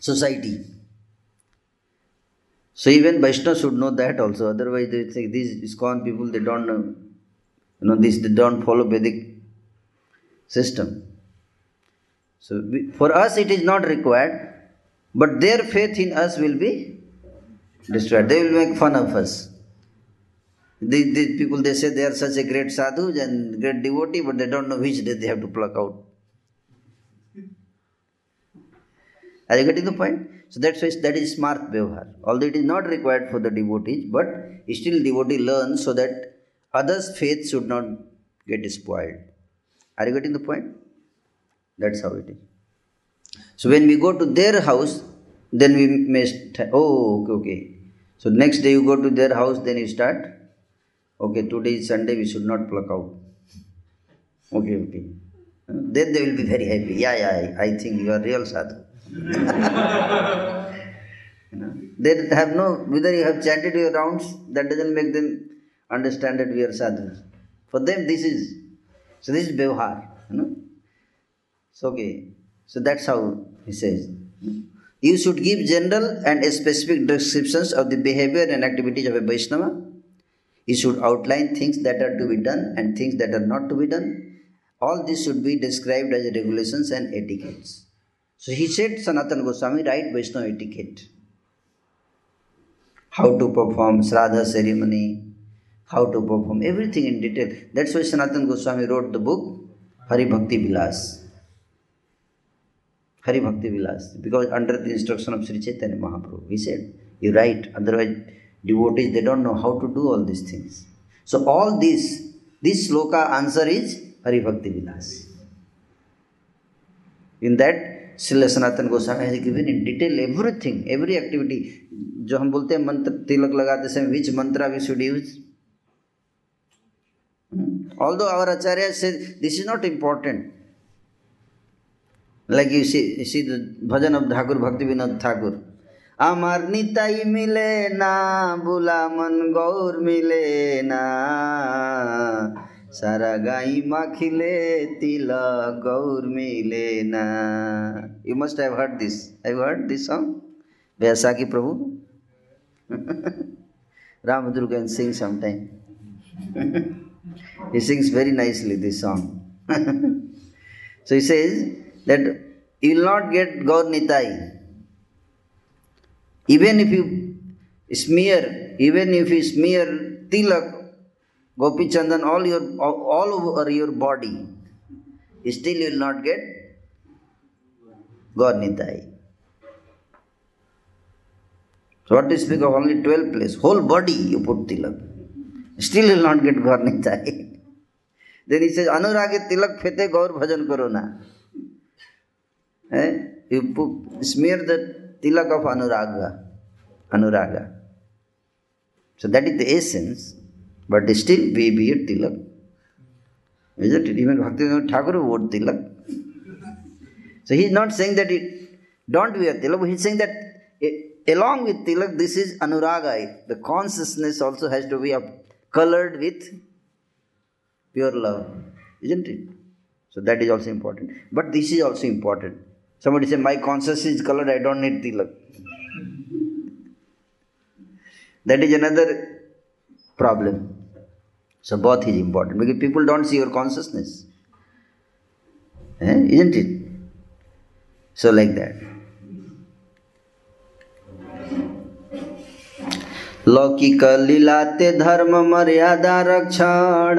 society. So even Vaishnava should know that also. Otherwise, they say these ISKCON people they don't know. You know this they don't follow Vedic system. So we, for us it is not required, but their faith in us will be destroyed. They will make fun of us. These, these people they say they are such a great sadhus and great devotee, but they don't know which day they have to pluck out. Are you getting the point? So that's why that is smart vyavahar. Although it is not required for the devotees, but still devotee learns so that others' faith should not get spoiled. Are you getting the point? That's how it is. So when we go to their house, then we may st- oh okay okay. So next day you go to their house, then you start. Okay, today is Sunday, we should not pluck out. Okay, okay. Then they will be very happy. Yeah, yeah, I, think you are real sadhu. you know, they have no whether you have chanted your rounds, that doesn't make them understand that we are sadhus. For them, this is so. This is vyavahar. You know. So okay. So that's how he says. You should give general and specific descriptions of the behavior and activities of a Vaishnava. You should outline things that are to be done and things that are not to be done. All this should be described as regulations and etiquettes. So he said, Sanatana Goswami, write Vaishnava etiquette. How to perform Sradha ceremony, how to perform everything in detail. That's why Sanatana Goswami wrote the book Hari Bhakti Vilas. Hari Bhakti Vilas. Because under the instruction of Sri Chaitanya Mahaprabhu, he said, You write, otherwise devotees they don't know how to do all these things. So all this, this sloka answer is Hari Bhakti Vilas. In that, Srila Sanatan Goswami has given in detail everything, every activity. जो हम बोलते हैं मंत्र तिलक लगाते समय which mantra we should use. Although our Acharya says this is not important. Like you see, you see the bhajan of Thakur Bhakti Vinod Thakur. আমার নিতাই মিলে না বুলা মন গৌর মিলে না সারা গাই মাখিলে তিল গৌর মিলে না you must have heard this have heard this song Baisakhi Prabhu Ramaduru can sing sometime. he sings very nicely this song. so he says that you will not get Gaur Nitai. Even if you smear, even if you smear tilak, gopi chandan all your all over your body, still you will not get Gaur Nitai. So what to speak of only 12 places? Whole body you put tilak. Still you will not get Gaur Nitai. then he says, Anurage tilak fete Gaur bhajan karo na. Eh? You put, smear the tilak of Anuraga. Anuraga. So that is the essence. But still we wear tilak. Isn't it? Even Bhakti Thakur wore tilak. So he is not saying that it don't wear tilak, he is saying that it, along with tilak, this is anuraga. The consciousness also has to be colored with pure love, isn't it? So that is also important. But this is also important. Somebody say, My consciousness is colored, I don't need tilak. that is another problem. So both is important because people don't see your consciousness. Eh? Isn't it? So like that. लौकिक लीलाते धर्म मर्यादा रक्षण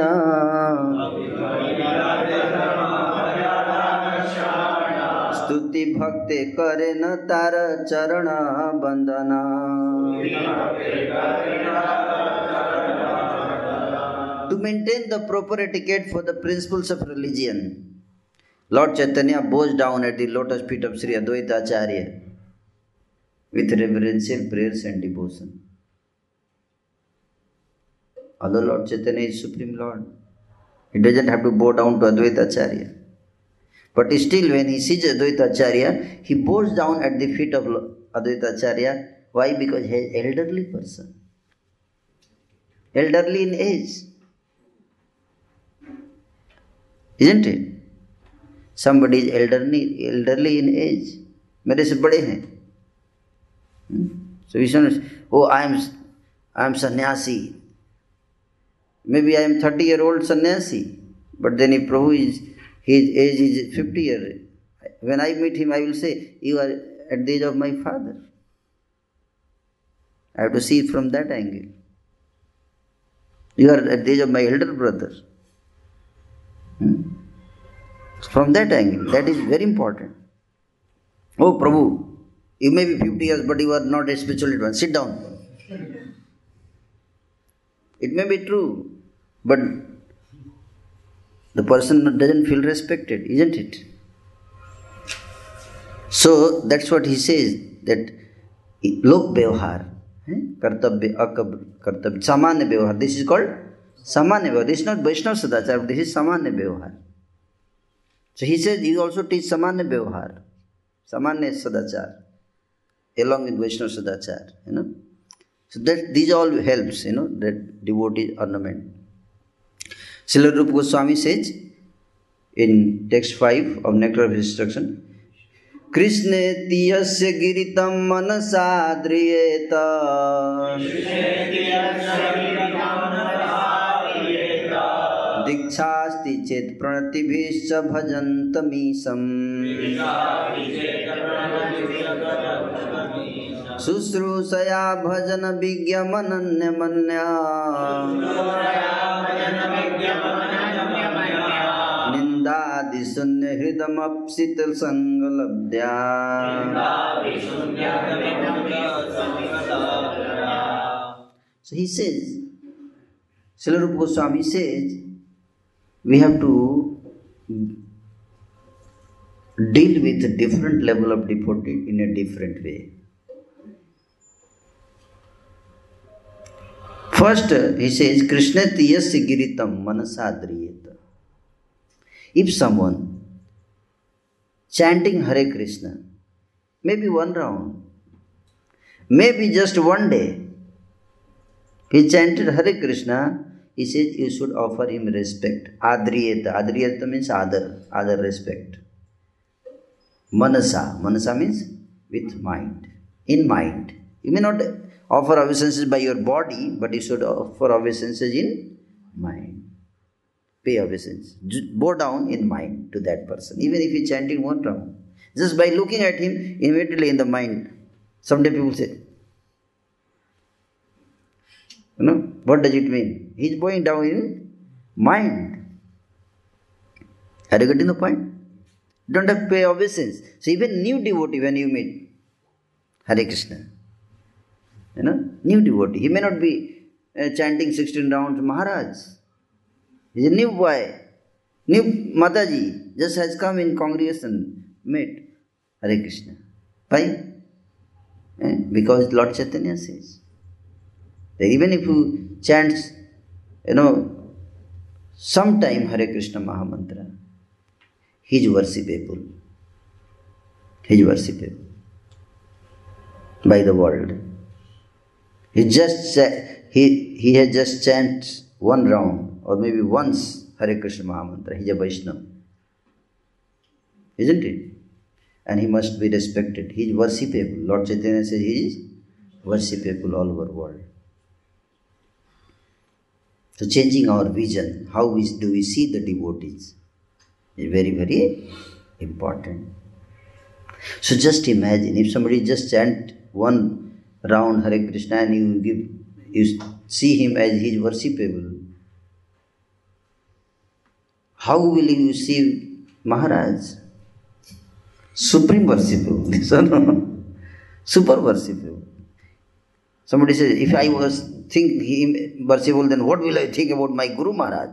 स्तुति भक्ते करे न तार चरण the proper etiquette for the principles of religion, Lord Chaitanya bows down at the lotus feet of Sri Advaita Acharya with reverential prayers and devotion. Although Lord Chaitanya is Supreme Lord, he doesn't have to bow down to Advaita Acharya. But still, when he sees Advaita Acharya, he bows down at the feet of Advaita Acharya. Why? Because he is elderly person. Elderly in age. Isn't it? Somebody is elderly, elderly in age. मेरे से बड़े हैं we should oh I am I am sannyasi. Maybe I am 30 year old sannyasi. But then if Prabhu is his age is 50 years. When I meet him, I will say, You are at the age of my father. I have to see it from that angle. You are at the age of my elder brother. Hmm? From that angle, that is very important. Oh, Prabhu, you may be 50 years, but you are not a spiritual advanced. Sit down. It may be true, but the person doesn't feel respected, isn't it? So that's what he says that lok vyavhar, kartabya, kartabya, samanya vyavhar. This is called samanya vyavhar. This is not Vaishnava Sadachar, this is samanya vyavhar. So he says you also teach samanya vyavhar, samanya sadachar, along with Vaishnava Sadachar, you know. So that these all helps, you know, that devotee ornament. Srila Rupa Goswami says in text 5 of Nectar of Instruction, कृष्णे तियस्य गिरितं मनसा द्रियेत दीक्षास्ति चेत् प्रणतिभिश्च भजन्तमीशम् शुश्रूषया भजन विज्ञमनन्यमन्या सुन्यहृतमप्सित सङ्गलब्ध्या सहिषेज शिलरूप Goswami says we have to deal with different level of डिपोटेड in a different way first ही कृष्ण तीयस गिरीतम मनसा If someone chanting Hare Krishna, maybe one round, maybe just one day, he chanted Hare Krishna, he says you should offer him respect. Adriyeta. Adriyeta means other, other respect. Manasa. Manasa means with mind. In mind. You may not offer obeisances by your body, but you should offer obeisances in mind. Pay obeisance. Bow down in mind to that person, even if he chanting one round. Just by looking at him, immediately in the mind, someday people say, you know, what does it mean? He's bowing down in mind. Are you getting the point? Don't have to pay obeisance. So even new devotee when you meet Hare Krishna, you know, new devotee, he may not be uh, chanting 16 rounds Maharaj. He's a new boy, new Mataji, just has come in congregation, meet Hare Krishna. Why? Eh? Because Lord Chaitanya says. That even if you chant, you know, sometime Hare Krishna Mahamantra, he is worshipable. He is worshipable by the world. He just he he has just chanted one round or maybe once Hare Krishna Mahamantra. He is a Vaishnava. Isn't it? And he must be respected. He is worshipable. Lord Chaitanya says he is worshipable all over world. So changing our vision, how we, do we see the devotees is very, very important. So just imagine if somebody just chant one round Hare Krishna and you give you see him as he is worshipable. How will you see Maharaj? Supreme worshipable. Super worshipable. Somebody says, if I was think him worshipable, then what will I think about my Guru Maharaj?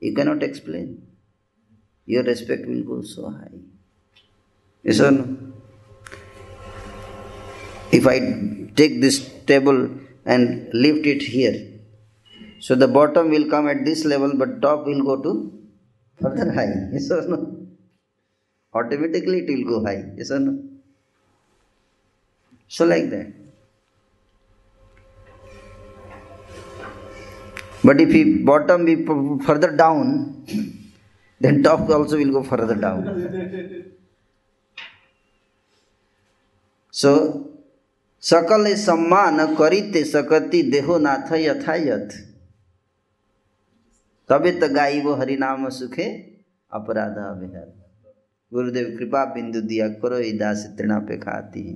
You cannot explain. Your respect will go so high. Yes or no? If I take this table and lift it here, so the bottom will come at this level, but top will go to further high. Yes or no? Automatically it will go high. Yes or no? So like that. But if we bottom be further down, then top also will go further down. So, सकल सम्मान करिते सकति देहो नाथ यथायथ कवि तो गाई वो हरिनाम सुखे, अपराध अभिहर गुरुदेव, कृपा बिंदु दिया करो दास तृणा पे खाती है।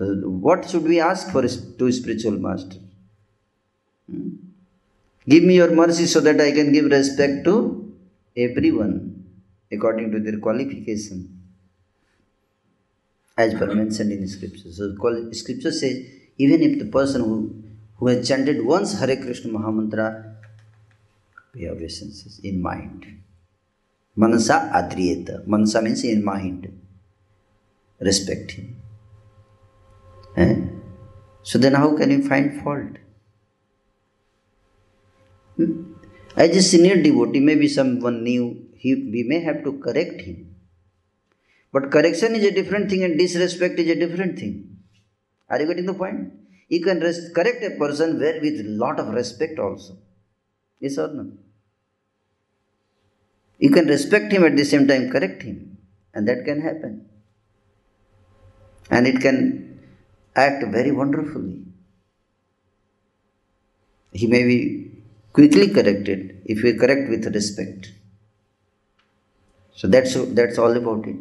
What should we ask for to spiritual master give me your mercy so that I can give respect to everyone according to their qualification as per मैं in script script say even if the person who who has chanted once hare krishna mahamantra pay obeisances in mind manasa adriyeta manasa means in mind respect him Eh? So then how can you find fault? Hmm? As a senior devotee, maybe someone new, he, we may have to correct him. But correction is a different thing and disrespect is a different thing. Are you getting the point? You can res- correct a person where with lot of respect also. Yes or no? You can respect him at the same time correct him. And that can happen. And it can act very wonderfully. He may be quickly corrected if we correct with respect. So that's that's all about it.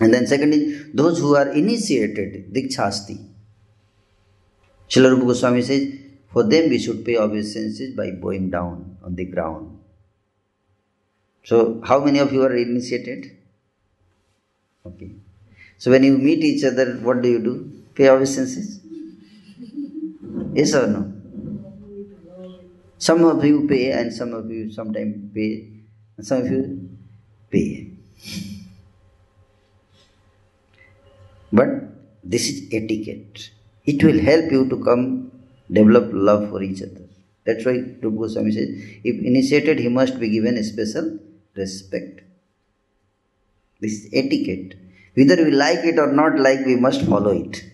And then secondly, those who are initiated, Dikshasti. Srila Goswami says, for them we should pay obeisances by bowing down on the ground. So how many of you are initiated? Okay. So when you meet each other, what do you do? pay obeisances? Yes or no? Some of you pay and some of you sometimes pay, and some of you pay. But this is etiquette. It will help you to come develop love for each other. That's why Rupa Goswami says, if initiated, he must be given special respect. This is etiquette. Whether we like it or not like, we must follow it.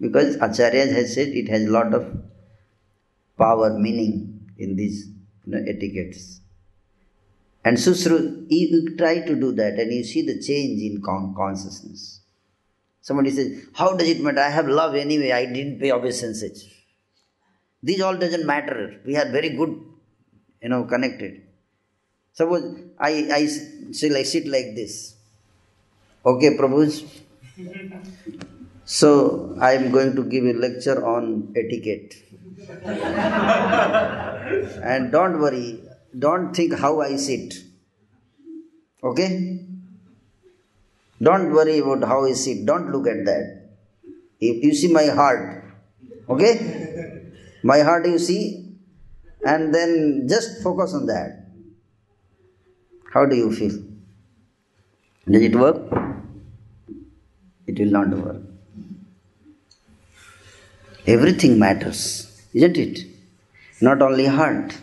Because Acharya has said it has a lot of power, meaning in these you know, etiquettes. And you, you try to do that and you see the change in consciousness. Somebody says, How does it matter? I have love anyway, I didn't pay obeisance. These all doesn't matter. We are very good, you know, connected. Suppose I, I say like sit like this. Okay, Prabhu's. So I am going to give a lecture on etiquette. and don't worry, don't think how I sit. Okay? Don't worry about how is it. Don't look at that. If you see my heart, okay? My heart you see, and then just focus on that. How do you feel? Does it work? It will not work. Everything matters, isn't it? Not only heart,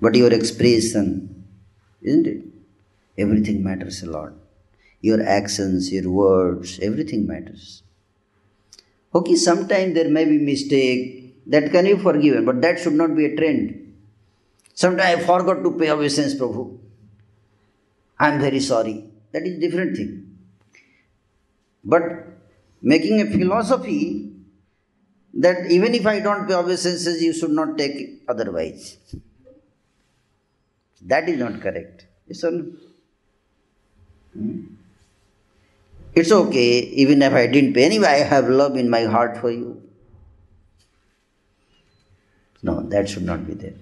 but your expression, isn't it? Everything matters a lot. Your actions, your words, everything matters. Okay, sometimes there may be mistake, that can be forgiven, but that should not be a trend. Sometimes I forgot to pay obeisance, Prabhu. I am very sorry. That is different thing. But making a philosophy that even if I don't pay obeisances, you should not take otherwise. That is not correct. Yes or no? Hmm? It's okay, even if I didn't pay. Anyway, I have love in my heart for you. No, that should not be there.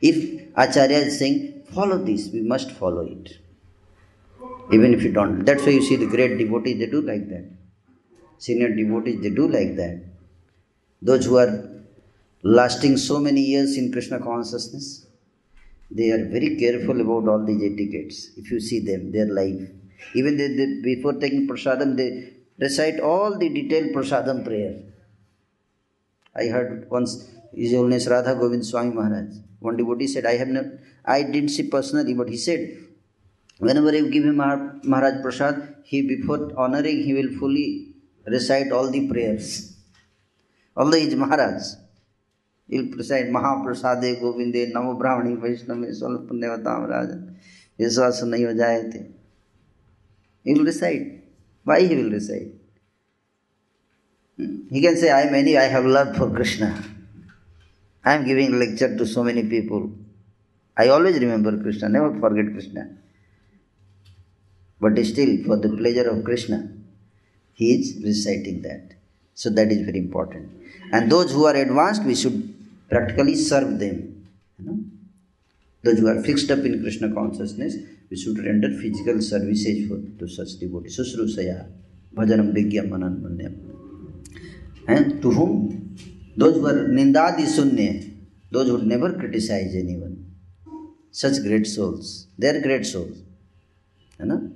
If Acharya is saying, follow this, we must follow it. Even if you don't. That's why you see the great devotees, they do like that. Senior devotees, they do like that. Those who are lasting so many years in Krishna consciousness, they are very careful about all these etiquettes. If you see them, their life. Even they, they, before taking prasadam, they recite all the detailed prasadam prayer. I heard once His Holiness Radha Govind Swami Maharaj. One devotee said, I have not, I didn't see personally, but he said, whenever you give him Maharaj Prasad, he before honoring, he will fully recite all the prayers. Although he is Maharaj, he will recite Mahaprasade Govinde Namo Brahmani Vaishnave Svalpandevatam Rajan. Viswas nahi ho jayate. He will recite. Why he will recite? Hmm. He can say, I am any, I have love for Krishna. I am giving lecture to so many people. I always remember Krishna, never forget Krishna. But still, for the pleasure of Krishna, he is reciting that. So that is very important. And those who are advanced, we should practically serve them. Those who are fixed up in Krishna consciousness, we should render physical services for, to such devotees. Susrusaya, bhajanam vigyam manan manyam. And to whom? Those who are nindadi sunne, those who never criticize anyone. Such great souls. They are great souls. You know?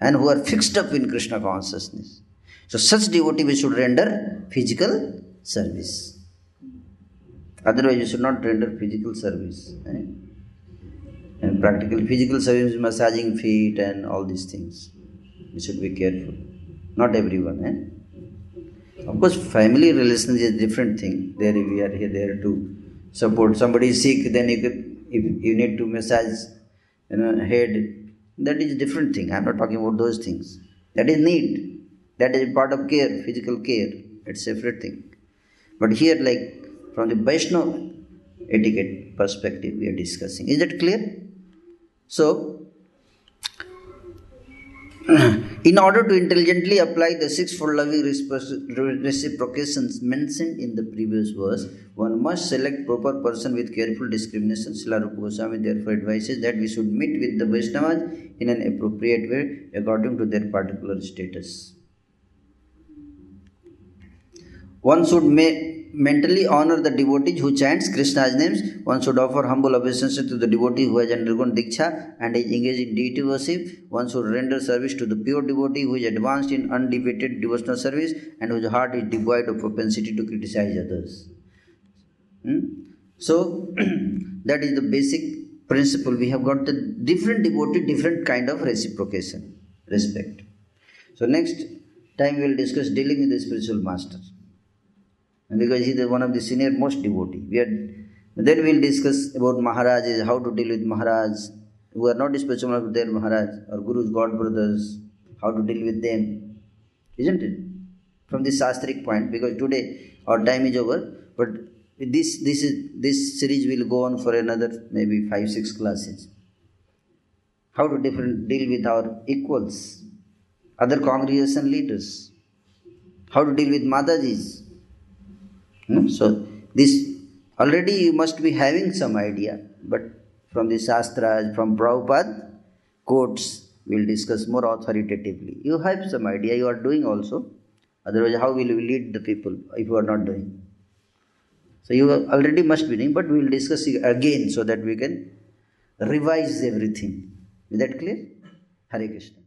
And who are fixed up in Krishna consciousness. So such devotee we should render physical service. Otherwise you should not render physical service. Eh? And practical physical service, massaging feet and all these things. We should be careful. Not everyone. Eh? Of course, family relations is a different thing. There we are here there to support. Somebody is sick, then you could, if you need to massage, you know, head. That is a different thing. I am not talking about those things. That is need. That is part of care, physical care. It's a separate thing. But here, like from the Vaishnava etiquette perspective, we are discussing. Is that clear? So, in order to intelligently apply the sixfold loving reciprocations mentioned in the previous verse, one must select proper person with careful discrimination. Srila Rupa Goswami therefore advises that we should meet with the Vaishnavas in an appropriate way according to their particular status. One should may, mentally honor the devotees who chants Krishna's names. One should offer humble obeisance to the devotee who has undergone Diksha and is engaged in deity worship. One should render service to the pure devotee who is advanced in undeviated devotional service and whose heart is devoid of propensity to criticize others. Hmm? So, that is the basic principle. We have got the different devotee, different kind of reciprocation, respect. So, next time we will discuss dealing with the spiritual master and because he is one of the senior most devotee. We are, then we will discuss about Maharajas, how to deal with Maharaj, who are not spiritual of their Maharaj, or Guru's God brothers, how to deal with them. Isn't it? From the Shastric point, because today our time is over, but this this is this series will go on for another maybe five, six classes. How to different deal with our equals, other congregation leaders, how to deal with Matajis, Hmm? So this already you must be having some idea, but from the Shastras, from Prabhupada quotes, we'll discuss more authoritatively. You have some idea, you are doing also. Otherwise, how will you lead the people if you are not doing? So you already must be doing, but we will discuss again so that we can revise everything. Is that clear? Hare Krishna.